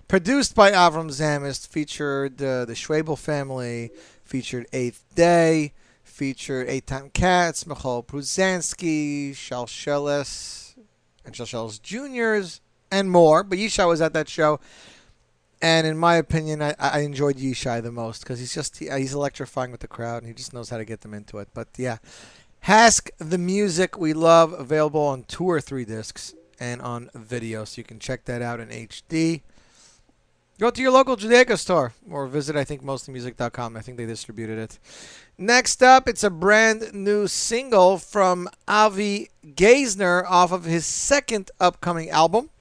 Produced by Avram Zamist, featured uh, the Schwebel family, featured Eighth Day, featured Eight Time Cats, Michal Pruzansky, Shalshelis, and Shalshelis Juniors, and more. But Yishai was at that show. And in my opinion, I, I enjoyed Yishai the most because he's just he, he's electrifying with the crowd and he just knows how to get them into it. But yeah, Hask the music we love available on two or three discs and on video, so you can check that out in HD. Go to your local Judaica store or visit I think mostlymusic.com. I think they distributed it. Next up, it's a brand new single from Avi Geisner off of his second upcoming album.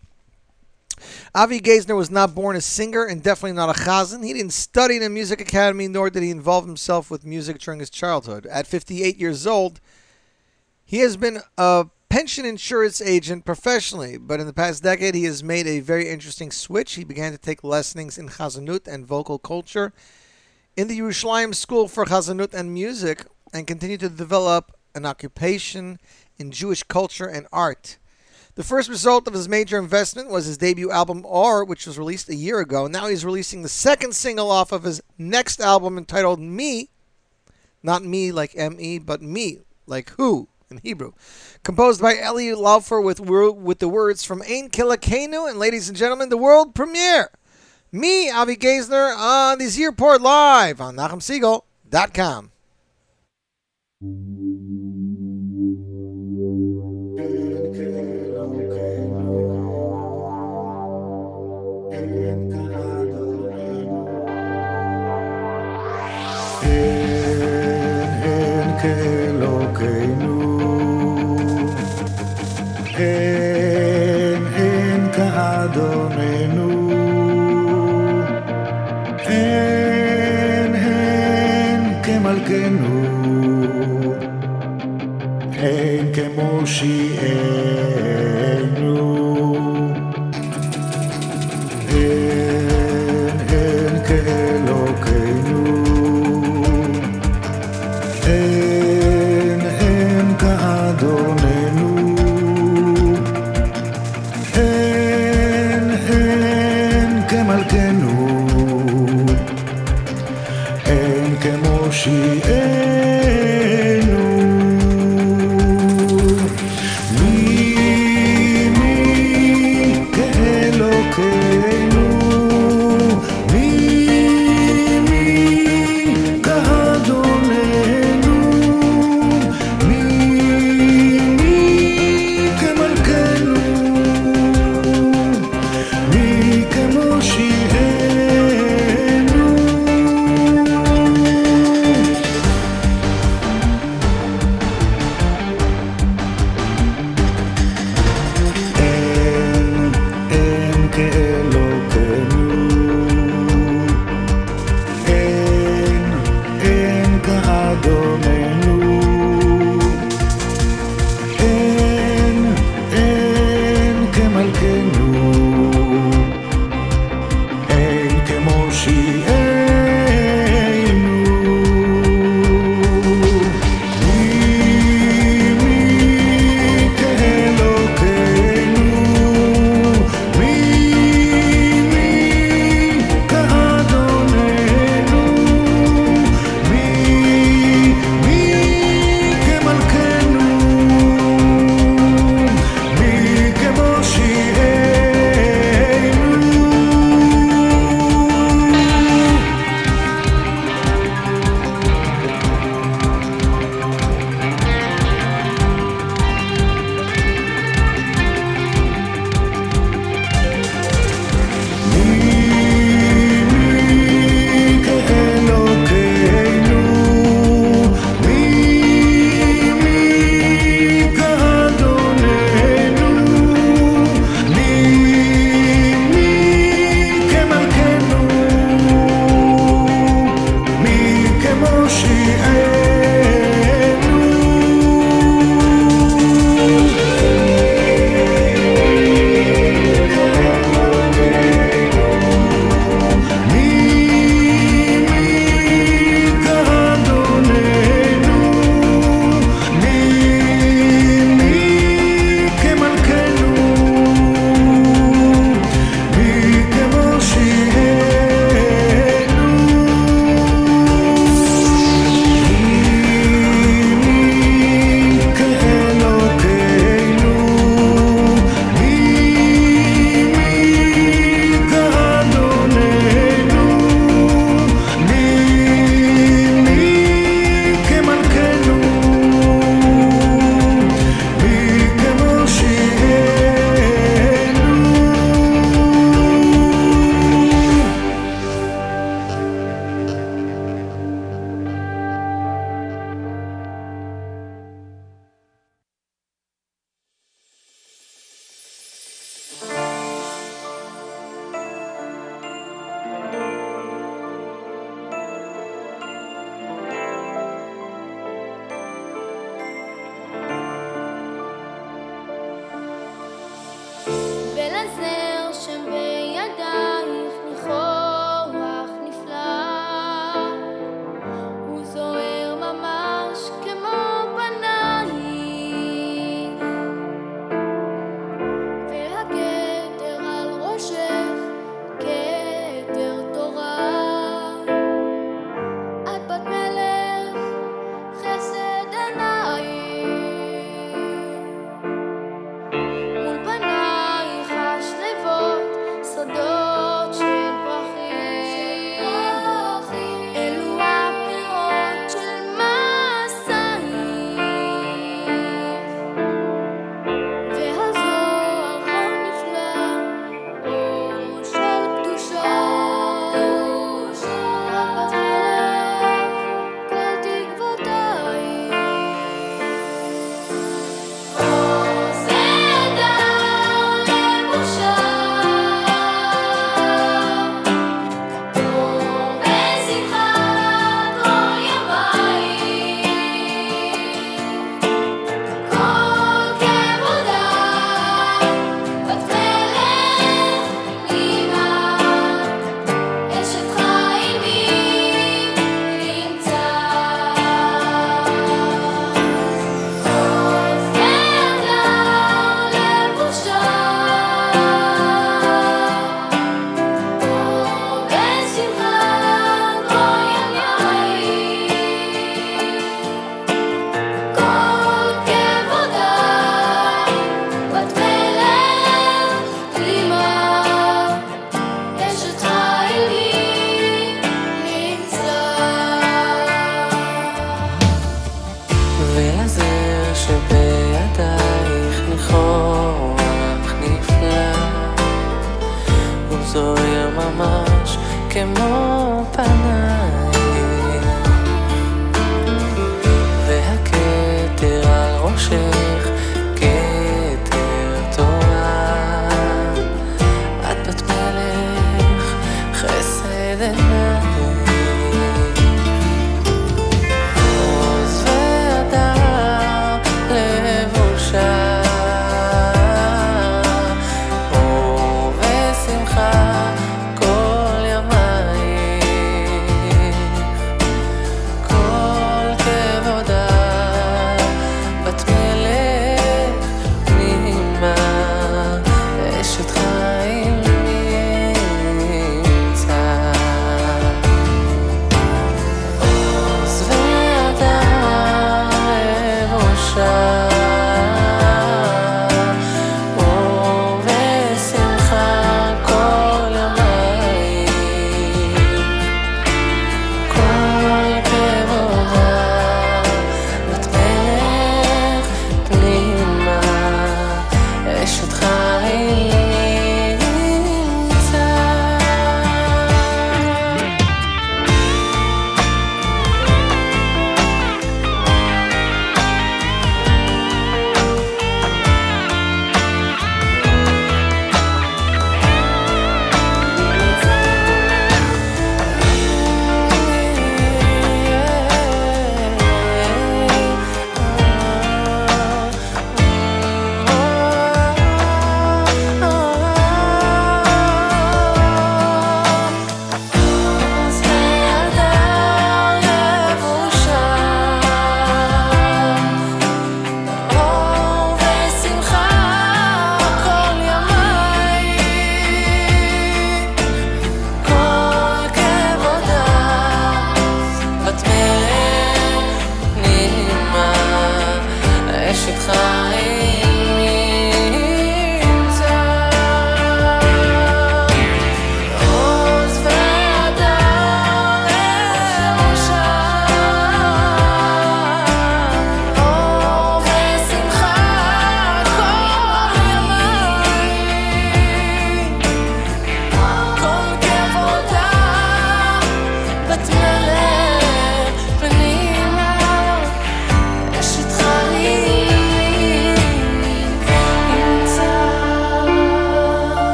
Avi Geisner was not born a singer and definitely not a chazan. He didn't study in a music academy, nor did he involve himself with music during his childhood. At 58 years old, he has been a pension insurance agent professionally, but in the past decade, he has made a very interesting switch. He began to take lessons in chazanut and vocal culture in the Yerushalayim School for Chazanut and Music, and continued to develop an occupation in Jewish culture and art. The first result of his major investment was his debut album R, which was released a year ago. Now he's releasing the second single off of his next album entitled Me. Not me like M E, but me like who in Hebrew. Composed by Eli Laufer with, with the words from Ein Keloheinu, and ladies and gentlemen, the world premiere. Me, Avi Geisner, on the Z Report Live on NachumSegal.com. כאדוננו, אין אין כמלכנו, אין כמושיענו.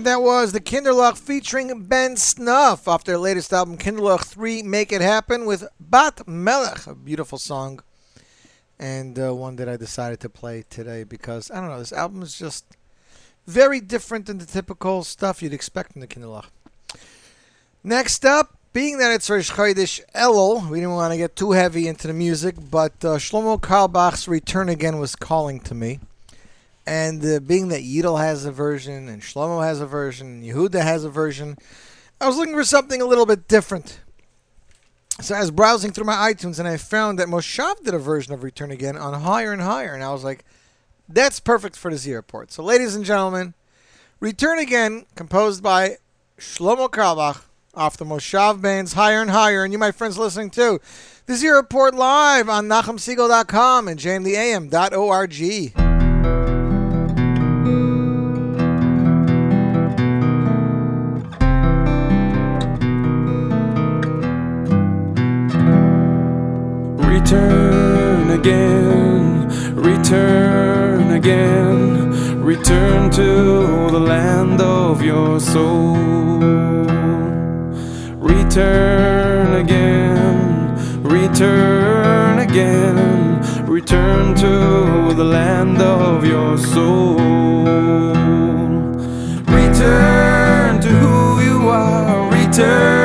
And that was the Kinderlach featuring Ben Snuff off their latest album, Kinderlach 3 Make It Happen, with Bat Melech, a beautiful song. And uh, one that I decided to play today because, I don't know, this album is just very different than the typical stuff you'd expect from the Kinderlach. Next up, being that it's Rosh Chodesh Elul, we didn't want to get too heavy into the music, but uh, Shlomo Carlebach's Return Again was calling to me. And uh, being that Yidel has a version, and Shlomo has a version, and Yehuda has a version, I was looking for something a little bit different. So I was browsing through my iTunes, and I found that Moshav did a version of Return Again on Higher and Higher, and I was like, that's perfect for the Z Report. So, ladies and gentlemen, Return Again, composed by Shlomo Carlebach, off the Moshav Band's Higher and Higher, and you, my friends, listening too. The Z Report live on NachumSegal.com and jmintheam.org. Return again, return again, return to the land of your soul. Return again, return again, return to the land of your soul. Return to who you are, return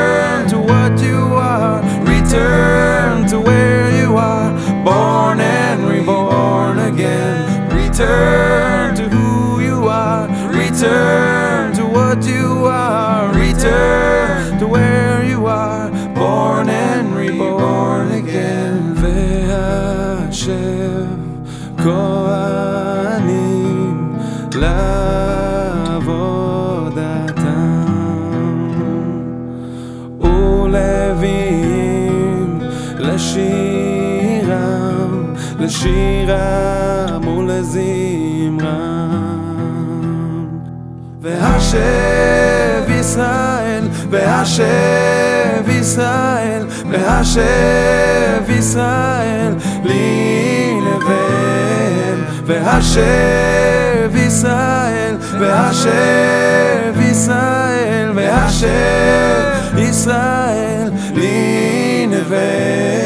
ולזמרם ולזמרם והשב ישראל והשב ישראל והשב ישראל לי נבל והשב ישראל והשב ישראל והשב ישראל לי נבל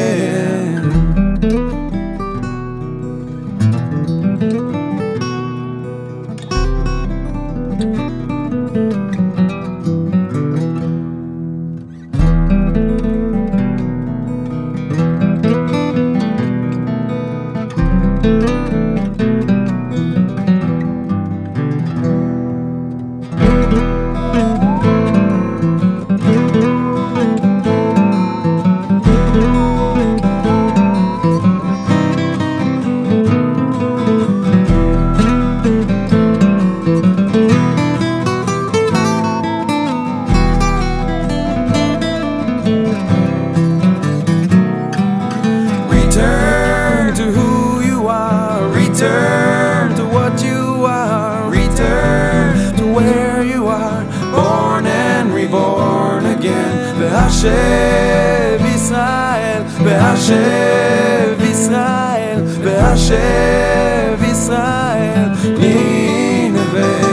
מגן, והשב ישראל, והשב ישראל, והשב ישראל, נינווה.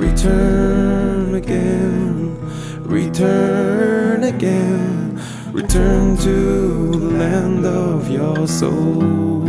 Return again, return again, return to the land of your soul.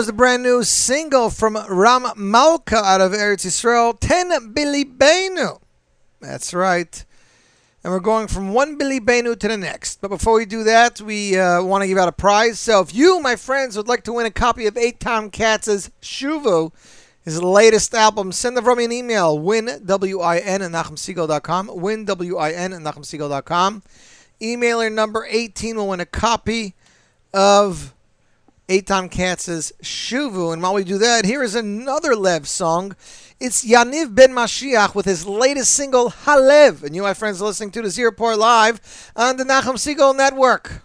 Was the brand new single from Ram Malka out of Eretz Yisrael, 10 Billy Benu. That's right. And we're going from one Billy Benu to the next. But before we do that, we uh, want to give out a prize. So if you, my friends, would like to win a copy of Eitan Katz's Shuvu, his latest album, send them me an email, win, W-I-N, at NachumSegal.com, win, W-I-N, at NachumSegal.com. Emailer number 18 will win a copy of Eitan Katz's Shuvu. And while we do that, here is another Lev song. It's Yaniv Ben Mashiach with his latest single, Halev. And you, my friends, are listening to the Zero live on the Nachum Segal Network.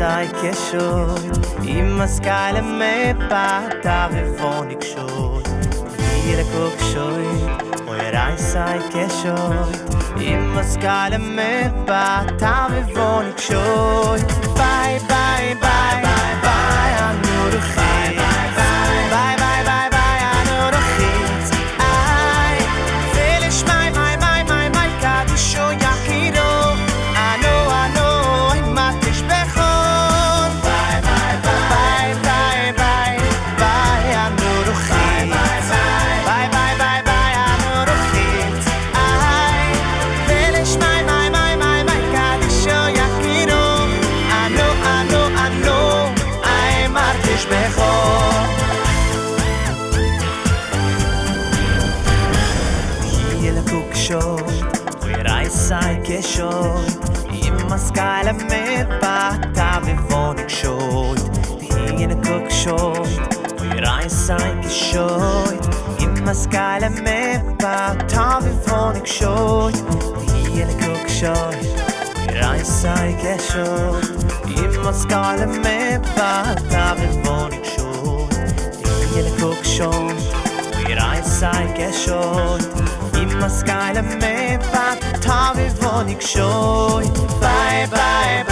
sai che sho im maskale me pata ve voni sho ira kok sho moy rai sai che sho im maskale me pata ve voni ksho bye مسكع لما بعد تعبي فونك شوي هي لكوك شوي راي سايك يا شوي يما مسكع لما بعد تعبي فونك شوي هي لكوك شوي راي سايك يا شوي يما مسكع لما بعد تعبي فونك شوي باي باي باي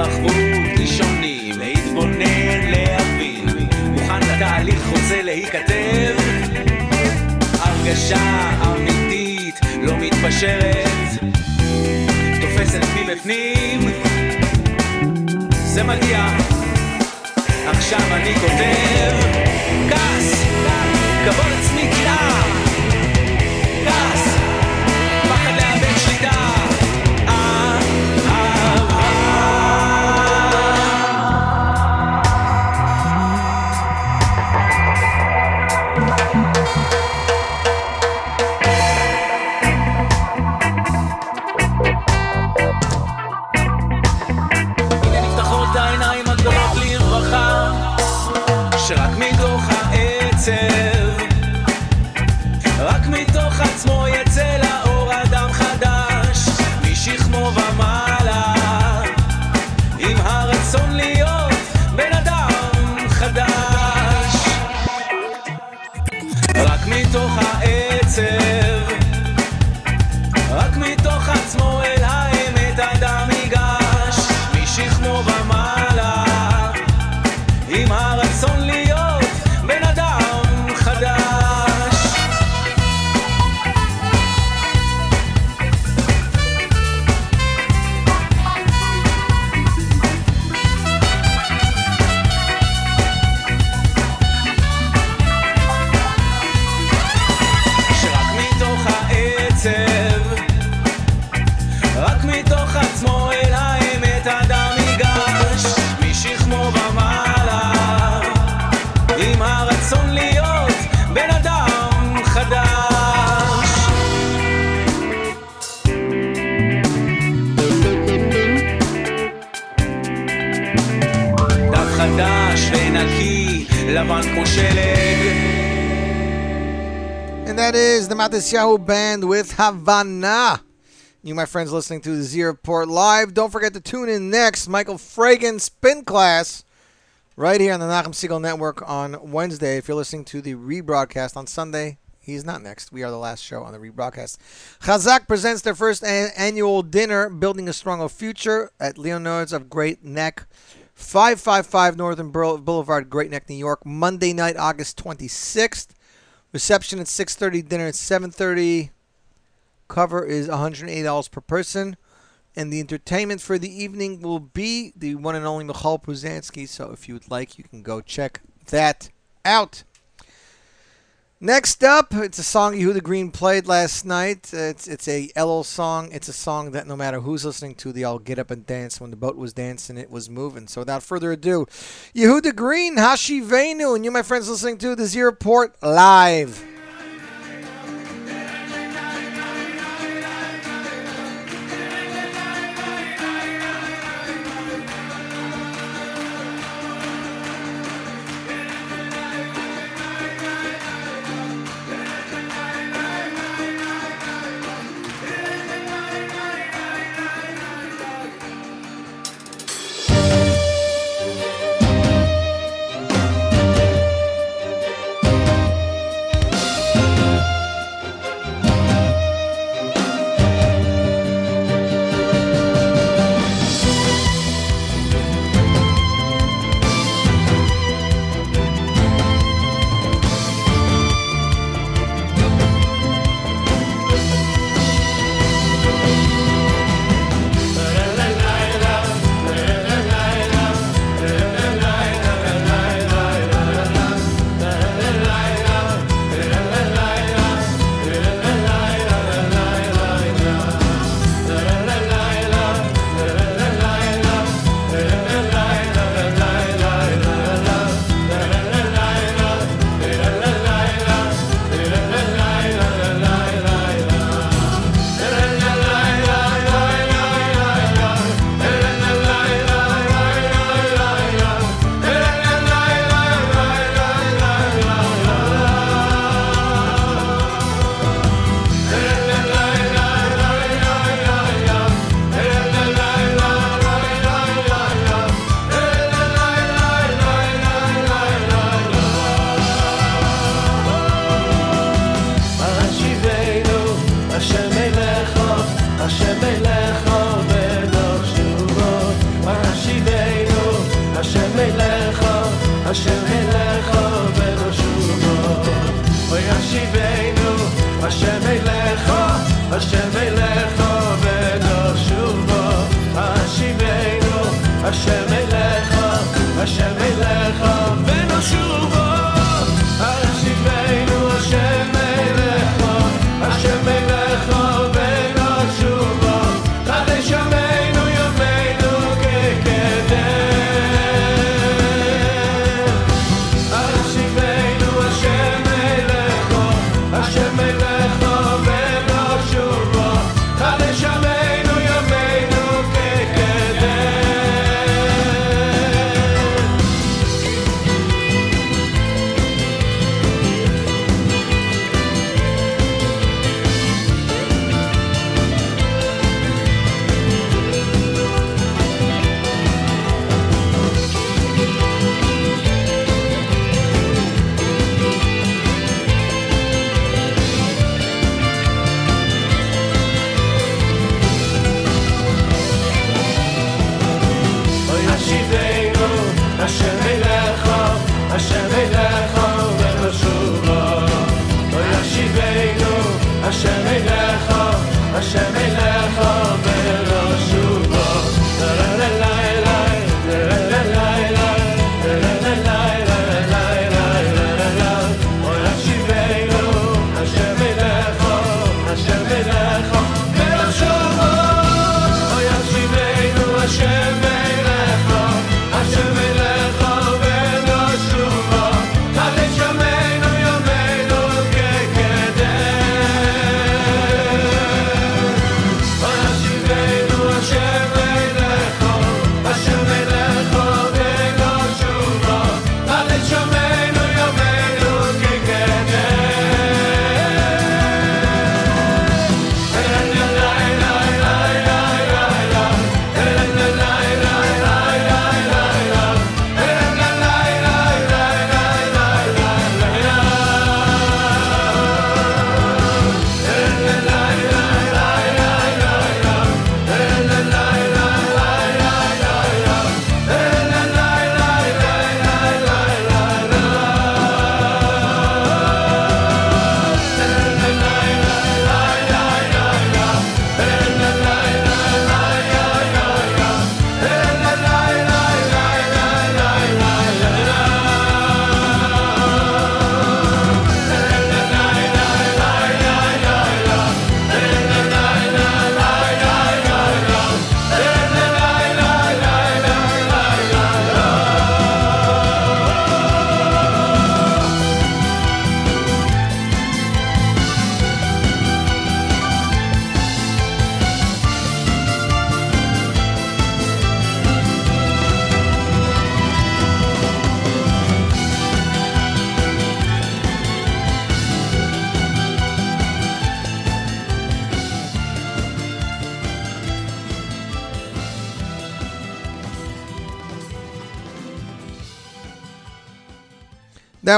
התרחבות ראשונים, להתבונן, להבין, מוכן לתהליך, רוצה להיכתב, הרגשה אמיתית, לא מתפשרת, תופסת מבפנים, זה מגיע, עכשיו אני כותב, כעס, כבוד עצמי קנאה, is the Matisyahu Band with Havana. You, my friends, listening to the Z Report live. Don't forget to tune in next. Michael Fragan Spin Class right here on the Nachum Segal Network on Wednesday. If you're listening to the rebroadcast on Sunday, he's not next. We are the last show on the rebroadcast. Chazak presents their first an- annual dinner, Building a Stronger Future, at Leonard's of Great Neck. 555 Northern Boulevard, Great Neck, New York. Monday night, August 26th. Reception at 6:30, dinner at 7:30. Cover is $108 per person. And the entertainment for the evening will be the one and only Michoel Pruzansky. So if you would like, you can go check that out. Next up, it's a song Yehuda Green played last night. It's it's a Elul song. It's a song that no matter who's listening to, they all get up and dance. When the boat was dancing, it was moving. So without further ado, Yehuda Green, Hashivenu, and you, my friends, listening to the Z Report live.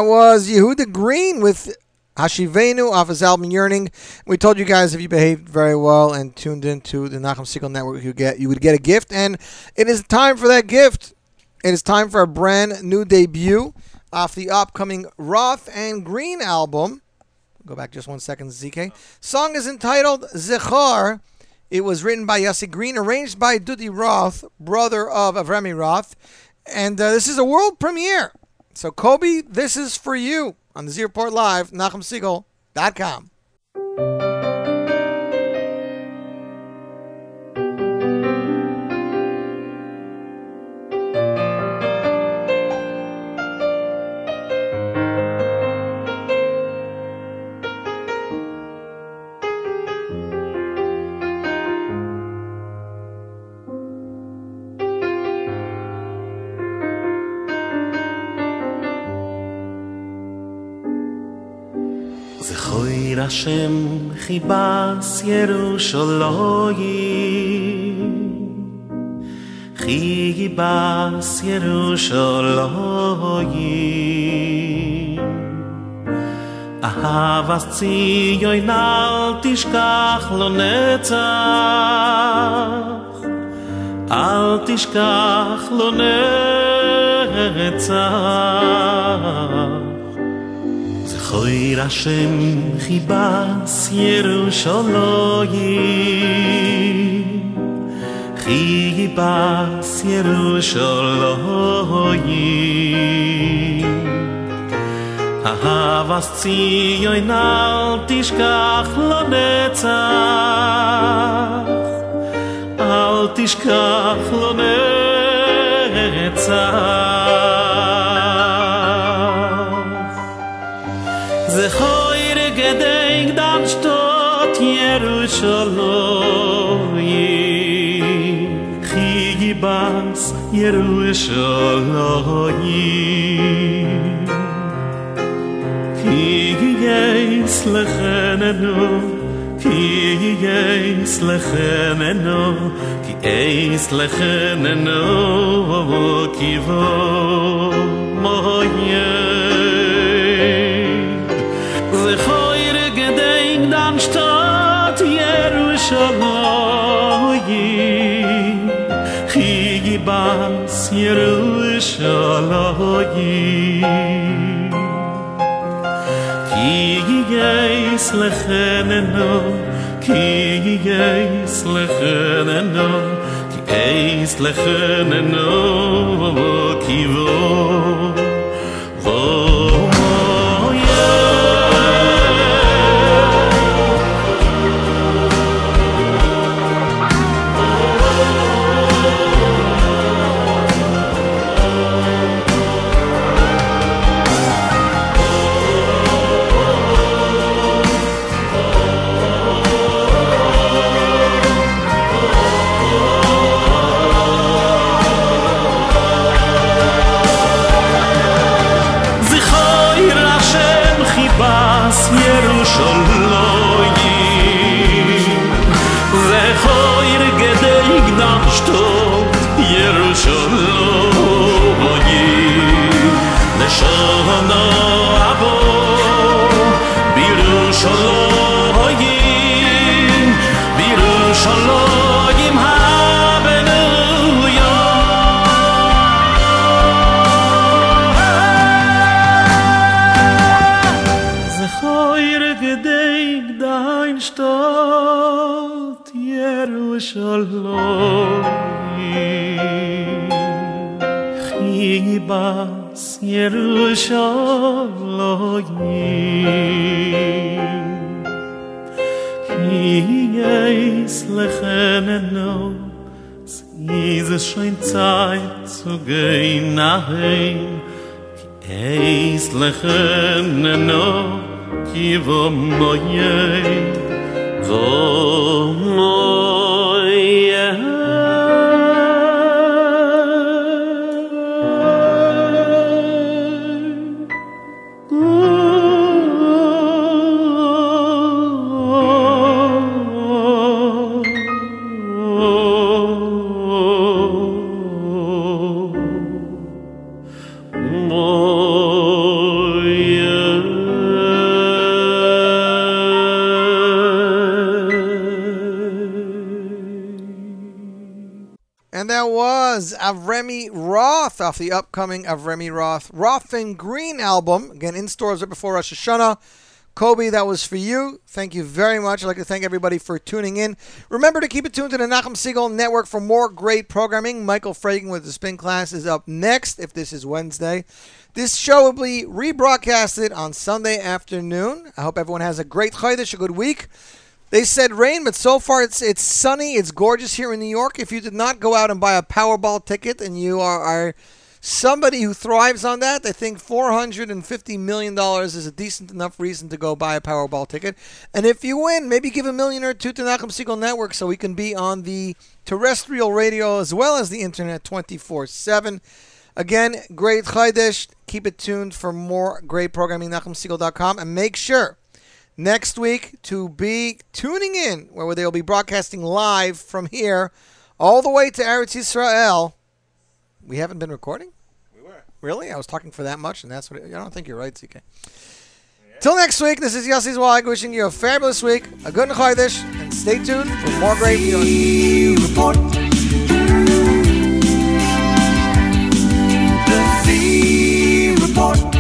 That was Yehuda Green with Hashivenu off his album Yearning. We told you guys if you behaved very well and tuned into the Nachum Segal Network, you get you would get a gift, and it is time for that gift. It is time for a brand new debut off the upcoming Roth and Green album. Go back just one second, ZK. Song is entitled Zechar. It was written by Yossi Green, arranged by Dudi Roth, brother of Avrami Roth, and uh, this is a world premiere. So, Kobe, this is for you on the Z Report Live, NachumSegal.com. זכוי השם חיבס ירושלים חיבס ירושלים אהבס ציון אל תשכח לו נצח אל תשכח לו נצח זכוי השם חיבס ירושלים Chi bas Yerushalayim. Ahavas Tzion al tishkach lo netzach. Al tishkach lo netzach ירושלים lüsche lohni Kiege jes lachen no Kiege jes lachen no Kiege jes lachen no gedeng dan shalagi ki geis lecheneno ki geis lecheneno ki geis lecheneno ki vo shalom ki yes lechem no iz a shoyn zu gein nachheim ki lechem no ki vo moye vo off the upcoming Avremi Roth Roth and Green album. Again, in stores right before Rosh Hashanah. Kobe, that was for you. Thank you very much. I'd like to thank everybody for tuning in. Remember to keep it tuned to the Nachum Segal Network for more great programming. Michael Fragan with the spin class is up next, if this is Wednesday. This show will be rebroadcasted on Sunday afternoon. I hope everyone has a great Chodesh, a good week. They said rain, but so far it's it's sunny. It's gorgeous here in New York. If you did not go out and buy a Powerball ticket and you are, are somebody who thrives on that, I think $450 million is a decent enough reason to go buy a Powerball ticket. And if you win, maybe give a million or two to Nachum Segal Network so we can be on the terrestrial radio as well as the internet 24 7. Again, great Chodesh. Keep it tuned for more great programming, NachumSegal.com. And make sure next week to be tuning in where they will be broadcasting live from here all the way to Eretz Israel. We haven't been recording? We were. Really? I was talking for that much, and that's what it, I don't think you're right, ZK. Till next week, this is Yossi Wag wishing you a fabulous week, a good Chodesh, and stay tuned for more great. Report. The Z Report.